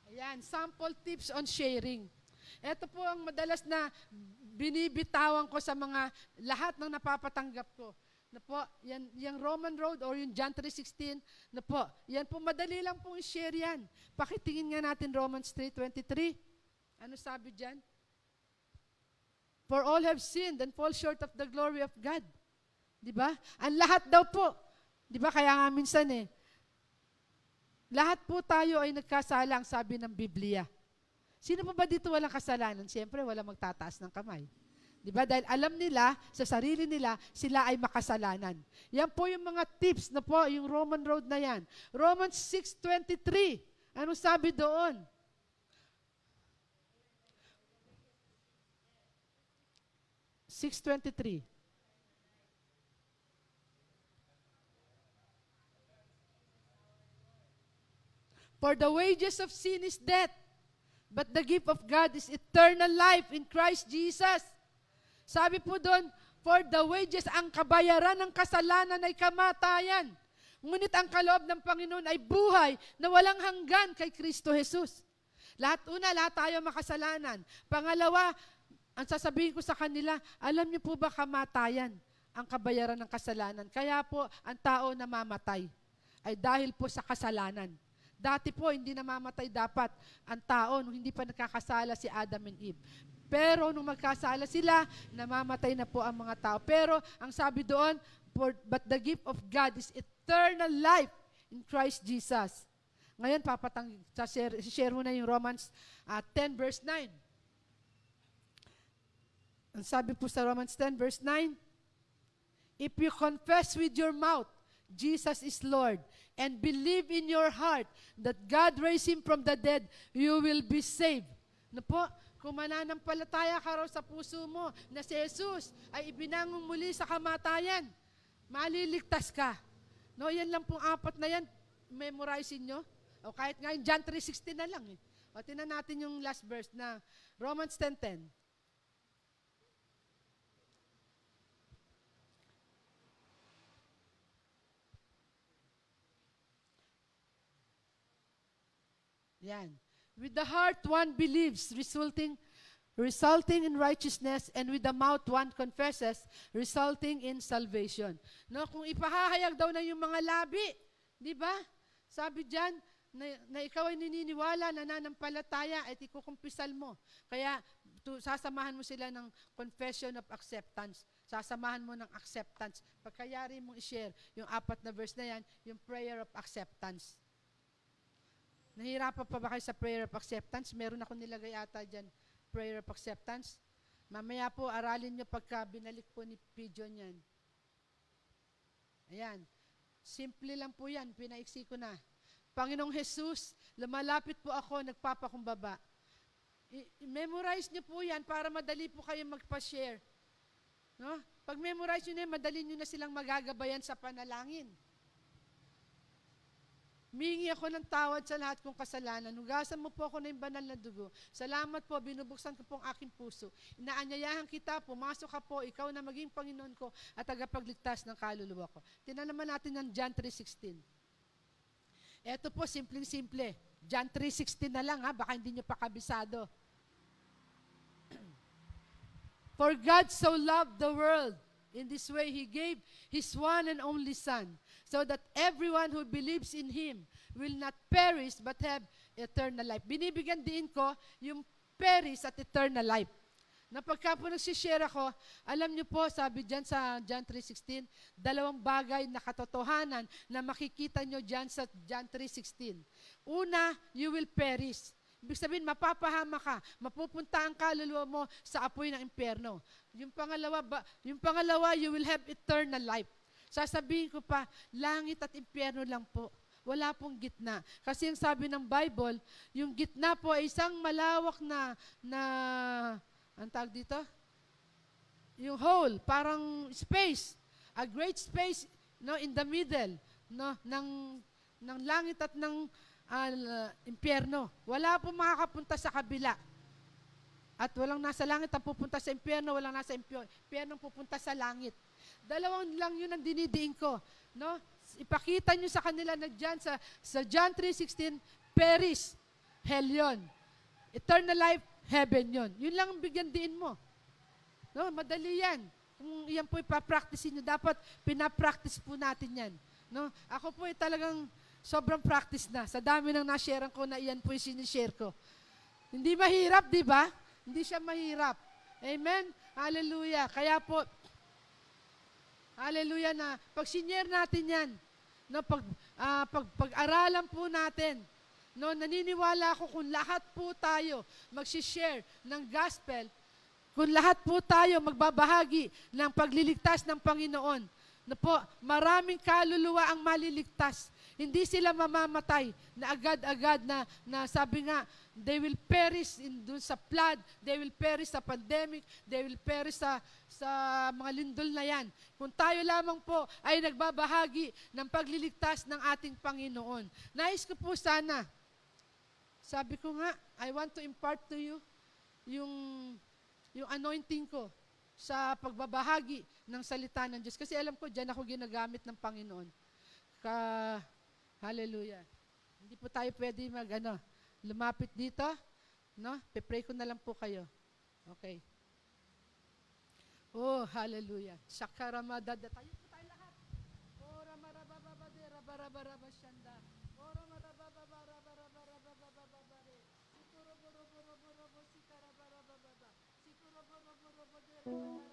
Ayan, sample tips on sharing. Ito po ang madalas na binibitawan ko sa mga lahat ng napapatanggap ko. Na po, yan, yung Roman Road or yung John 3.16, na po, yan po, madali lang pong i-share yan. Pakitingin nga natin Romans 3.23. Ano sabi dyan? For all have sinned and fall short of the glory of God. Di ba? Ang lahat daw po. Di ba? Kaya nga minsan eh, lahat po tayo ay nagkasala, sabi ng Biblia. Sino pa ba dito walang kasalanan? Siyempre, wala magtataas ng kamay. Di ba? Dahil alam nila, sa sarili nila, sila ay makasalanan. Yan po yung mga tips na po, yung Roman road na yan. Romans 6.23. Ano sabi doon? Six twenty-three. For the wages of sin is death, but the gift of God is eternal life in Christ Jesus. Sabi po doon, for the wages, ang kabayaran ng kasalanan ay kamatayan. Ngunit ang kaloob ng Panginoon ay buhay na walang hanggan kay Kristo Jesus. Lahat una, lahat tayo makasalanan. Pangalawa, ang sasabihin ko sa kanila, alam niyo po ba kamatayan ang kabayaran ng kasalanan? Kaya po, ang tao namamatay ay dahil po sa kasalanan. Dati po, hindi namamatay dapat ang tao nung hindi pa nakakasala si Adam and Eve. Pero nung magkasala sila, namamatay na po ang mga tao. Pero ang sabi doon, For, but the gift of God is eternal life in Christ Jesus. Ngayon, papatang, share, share mo na yung Romans uh, 10 verse 9. Ang sabi po sa Romans 10 verse 9, If you confess with your mouth Jesus is Lord and believe in your heart that God raised Him from the dead, you will be saved. Na po, kung mananampalataya ka raw sa puso mo na si Jesus ay ibinangon muli sa kamatayan, maliligtas ka. No, yan lang pong apat na yan, memorizing nyo. O kahit nga yung John 3.16 na lang. Eh. O tinan natin yung last verse na Romans 10.10. Yan. With the heart one believes, resulting resulting in righteousness, and with the mouth one confesses, resulting in salvation. No, kung ipahahayag daw na yung mga labi, di ba? Sabi diyan, na, na ikaw ay nininiwala, nananampalataya, at ikukumpisal mo. Kaya to, sasamahan mo sila ng confession of acceptance. Sasamahan mo ng acceptance. Pagkayari mong i-share yung apat na verse na yan, yung prayer of acceptance. Nahirapan pa ba kayo sa prayer of acceptance? Meron ako nilagay ata dyan, prayer of acceptance. Mamaya po, aralin nyo pagka binalik po ni Pigeon yan. Ayan. Simple lang po yan, pinaiksi ko na. Panginoong Jesus, lumalapit po ako, nagpapakumbaba. I-memorize nyo po yan para madali po kayo magpa-share. No? Pag memorize nyo na yan, madali nyo na silang magagabayan sa panalangin. Mingi ako ng tawad sa lahat kong kasalanan. Hugasan mo po ako ng banal na dugo. Salamat po, binubuksan ko po ang aking puso. Inaanyayahan kita, pumasok ka po, ikaw na maging Panginoon ko at tagapagligtas ng kaluluwa ko. Tinan naman natin ng John 3.16. Ito po, simpleng-simple. John 3.16 na lang ha, baka hindi nyo pa kabisado. For God so loved the world, in this way He gave His one and only Son, so that everyone who believes in Him will not perish but have eternal life. Binibigyan din ko yung perish at eternal life. Na pagka po nagsishare ako, alam niyo po, sabi dyan sa John 3.16, dalawang bagay na katotohanan na makikita niyo dyan sa John 3.16. Una, you will perish. Ibig sabihin, mapapahama ka. Mapupunta ang kaluluwa mo sa apoy ng impyerno. Yung pangalawa, ba, yung pangalawa, you will have eternal life. Sasabihin ko pa, langit at impyerno lang po. Wala pong gitna. Kasi yung sabi ng Bible, yung gitna po ay isang malawak na, na, ang tawag dito? Yung hole, parang space. A great space no, in the middle no, ng, ng langit at ng uh, impyerno. Wala pong makakapunta sa kabila. At walang nasa langit ang pupunta sa impyerno, walang nasa impyerno ang pupunta sa langit. Dalawang lang yun ang dinidiin ko. No? Ipakita nyo sa kanila na dyan sa, sa John 3.16, Paris, hell yun. Eternal life, heaven yun. Yun lang ang bigyan diin mo. No, madali yan. Kung yan po ipapractice nyo, dapat pinapractice po natin yan. No? Ako po ay talagang sobrang practice na. Sa dami ng na-share ko na iyan po yung sinishare ko. Hindi mahirap, di ba? Hindi siya mahirap. Amen? Hallelujah. Kaya po, Hallelujah na pag sinyer natin yan, no, pag, uh, pag, pag-aralan po natin, no, naniniwala ako kung lahat po tayo magsishare ng gospel, kung lahat po tayo magbabahagi ng pagliligtas ng Panginoon, no po, maraming kaluluwa ang maliligtas. Hindi sila mamamatay na agad-agad na, na sabi nga, they will perish in dun sa flood, they will perish sa pandemic, they will perish sa, sa mga lindol na yan. Kung tayo lamang po ay nagbabahagi ng pagliligtas ng ating Panginoon. Nais ko po sana, sabi ko nga, I want to impart to you yung, yung anointing ko sa pagbabahagi ng salita ng Diyos. Kasi alam ko, dyan ako ginagamit ng Panginoon. Ka, Hallelujah. Hindi po tayo pwede mag, ano, lumapit dito. No? Pe-pray ko na lang po kayo. Okay. Oh, hallelujah. Shakaramadada. Tayo po tayo lahat. Oh, ramarabababade, rabarabaraba shanda. Oh, ramarabababarabarabarabarabarabarabare. Sikuroboroboroborobo, sikarabarabababa. Sikuroboroborobode, rabarabade. Sikuroboroboroborobo,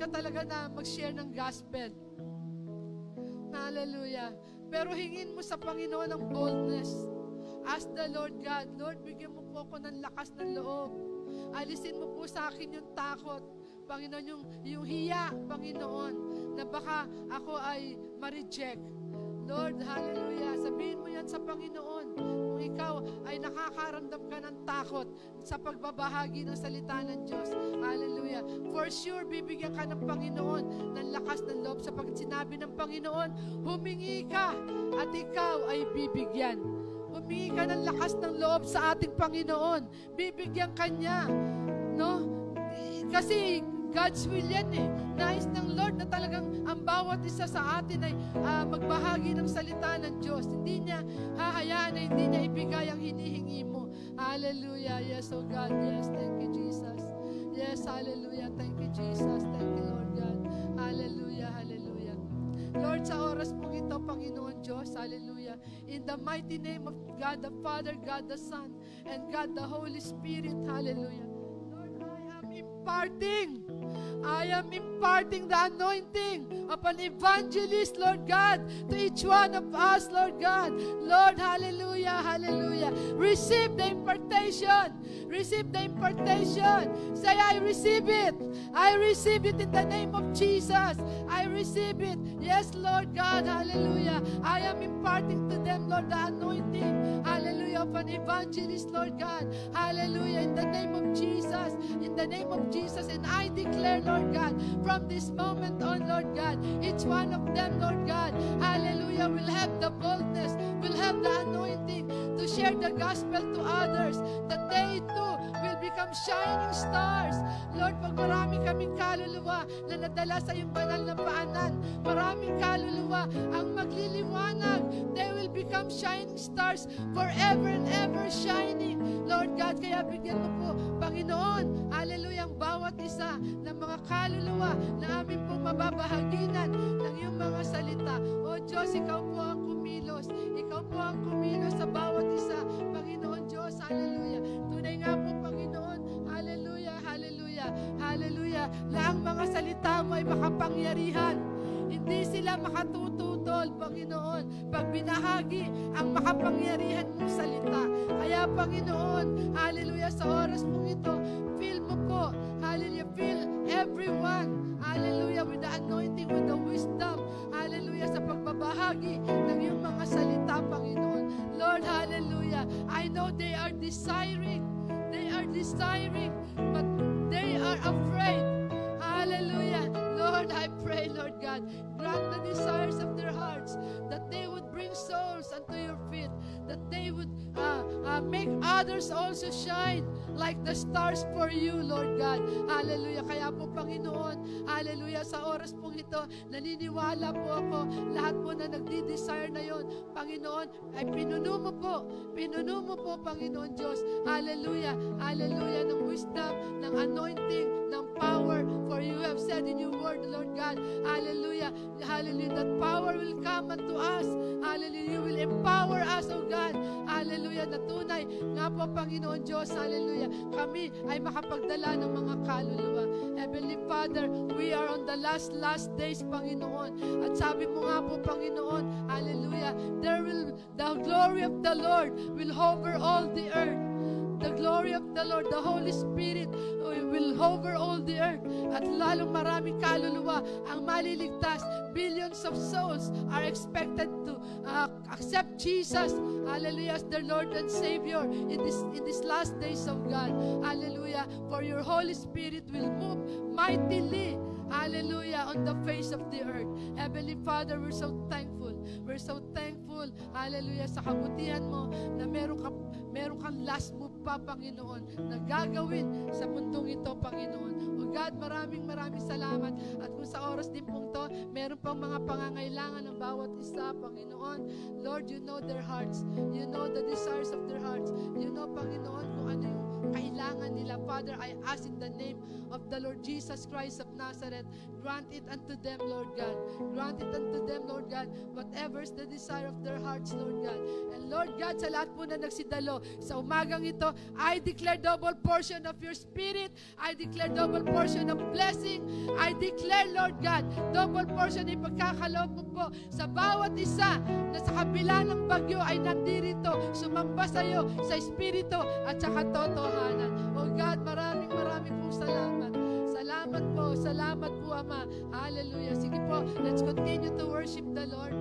ka talaga na mag-share ng gospel. Hallelujah. Pero hingin mo sa Panginoon ang boldness. Ask the Lord God, Lord, bigyan mo po ako ng lakas ng loob. Alisin mo po sa akin yung takot. Panginoon, yung, yung hiya, Panginoon, na baka ako ay ma-reject. Lord, hallelujah. Sabihin mo yan sa Panginoon kung ikaw ay nakakaramdam ka ng takot sa pagbabahagi ng salita ng Diyos. Hallelujah. For sure, bibigyan ka ng Panginoon ng lakas ng loob sapagkat sinabi ng Panginoon, humingi ka at ikaw ay bibigyan. Humingi ka ng lakas ng loob sa ating Panginoon. Bibigyan ka niya. No? Kasi God's will yan eh. Nais ng Lord na talagang ang bawat isa sa atin ay uh, magbahagi ng salita ng Diyos. Hindi niya hahayaan na hindi niya ibigay ang hinihingi mo. Hallelujah. Yes, oh God. Yes, thank you, Jesus. Yes, hallelujah. Thank you, Jesus. Thank you, Lord God. Hallelujah, hallelujah. Lord, sa oras mong ito, Panginoon Diyos, hallelujah. In the mighty name of God the Father, God the Son, and God the Holy Spirit, hallelujah. Imparting I am imparting the anointing an evangelist, Lord God, to each one of us, Lord God. Lord, hallelujah, hallelujah. Receive the impartation. Receive the impartation. Say, I receive it. I receive it in the name of Jesus. I receive it. Yes, Lord God, hallelujah. I am imparting to them, Lord, the anointing, hallelujah, of an evangelist, Lord God. Hallelujah, in the name of Jesus. In the name of Jesus. And I declare, Lord God, from this moment on, Lord God, each one of them, Lord God, hallelujah, will have the boldness, will have the anointing to share the gospel to others, that they too will become shining stars. Lord, pag marami kaming kaluluwa na nadala sa iyong banal na paanan, maraming kaluluwa ang magliliwanag, they will become shining stars forever and ever shining. Lord God, kaya bigyan mo po, Panginoon, hallelujah, bawat isa ng mga kaluluwa na amin pong mababahaginan ng iyong mga salita. O Diyos, ikaw po ang kumilos. Ikaw po ang kumilos sa bawat isa. Panginoon Diyos, hallelujah. Tunay nga po, Panginoon, hallelujah, hallelujah, na mga salita mo ay makapangyarihan. Hindi sila makatututol, Panginoon, pag binahagi ang makapangyarihan mong salita. Kaya, Panginoon, hallelujah, sa oras mong ito, feel mo po, hallelujah, feel everyone, hallelujah, with the anointing, with the wisdom, hallelujah, sa pagbabahagi ng iyong mga salita, Panginoon. Lord, hallelujah, I know they are desiring, they are desiring, but are afraid. Hallelujah. Lord, I pray, Lord God, grant the desires of their hearts that they would bring souls unto your feet, that they would uh, uh, make others also shine like the stars for you, Lord God. Hallelujah. Kaya po, Panginoon, hallelujah, sa oras pong ito, naniniwala po ako, lahat po na nagdi-desire na yon, Panginoon, ay pinuno mo po, pinuno mo po, Panginoon Diyos, hallelujah, hallelujah, ng wisdom, ng anointing, ng power, for you have said in your word, Lord God, hallelujah, hallelujah, that power will come unto us, hallelujah, you will empower us, O God, hallelujah, na tunay, nga po, Panginoon Diyos, hallelujah, kami ay makapagdala ng mga kaluluwa. Heavenly Father, we are on the last, last days, Panginoon, at sabi mo nga po, Panginoon, hallelujah, there will, the glory of the Lord will hover all the earth. The glory of the Lord, the Holy Spirit uh, will hover all the earth. At lalong maraming kaluluwa ang maliligtas. Billions of souls are expected to uh, accept Jesus, hallelujah, as their Lord and Savior in this in these last days of God. Hallelujah. For your Holy Spirit will move mightily Hallelujah, on the face of the earth. Heavenly Father, we're so thankful. We're so thankful, hallelujah, sa kabutihan mo na meron, ka, meron kang last move pa, Panginoon, na gagawin sa mundong ito, Panginoon. O God, maraming maraming salamat. At kung sa oras din pong to, meron pang mga pangangailangan ng bawat isa, Panginoon. Lord, you know their hearts. You know the desires of their hearts. You know, Panginoon, kung ano yung kailangan nila. Father, I ask in the name of the Lord Jesus Christ of Nazareth, grant it unto them, Lord God. Grant it unto them, Lord God, whatever is the desire of their hearts, Lord God. And Lord God, sa lahat po na nagsidalo, sa umagang ito, I declare double portion of your spirit. I declare double portion of blessing. I declare, Lord God, double portion ng pagkakaloob mo po sa bawat isa na sa kabila ng bagyo ay nandirito, sumamba sa iyo sa espiritu at sa katotohanan. Oh God, maraming maraming pong salamat. Salamat po, salamat po Ama. Hallelujah. Sige po, let's continue to worship the Lord.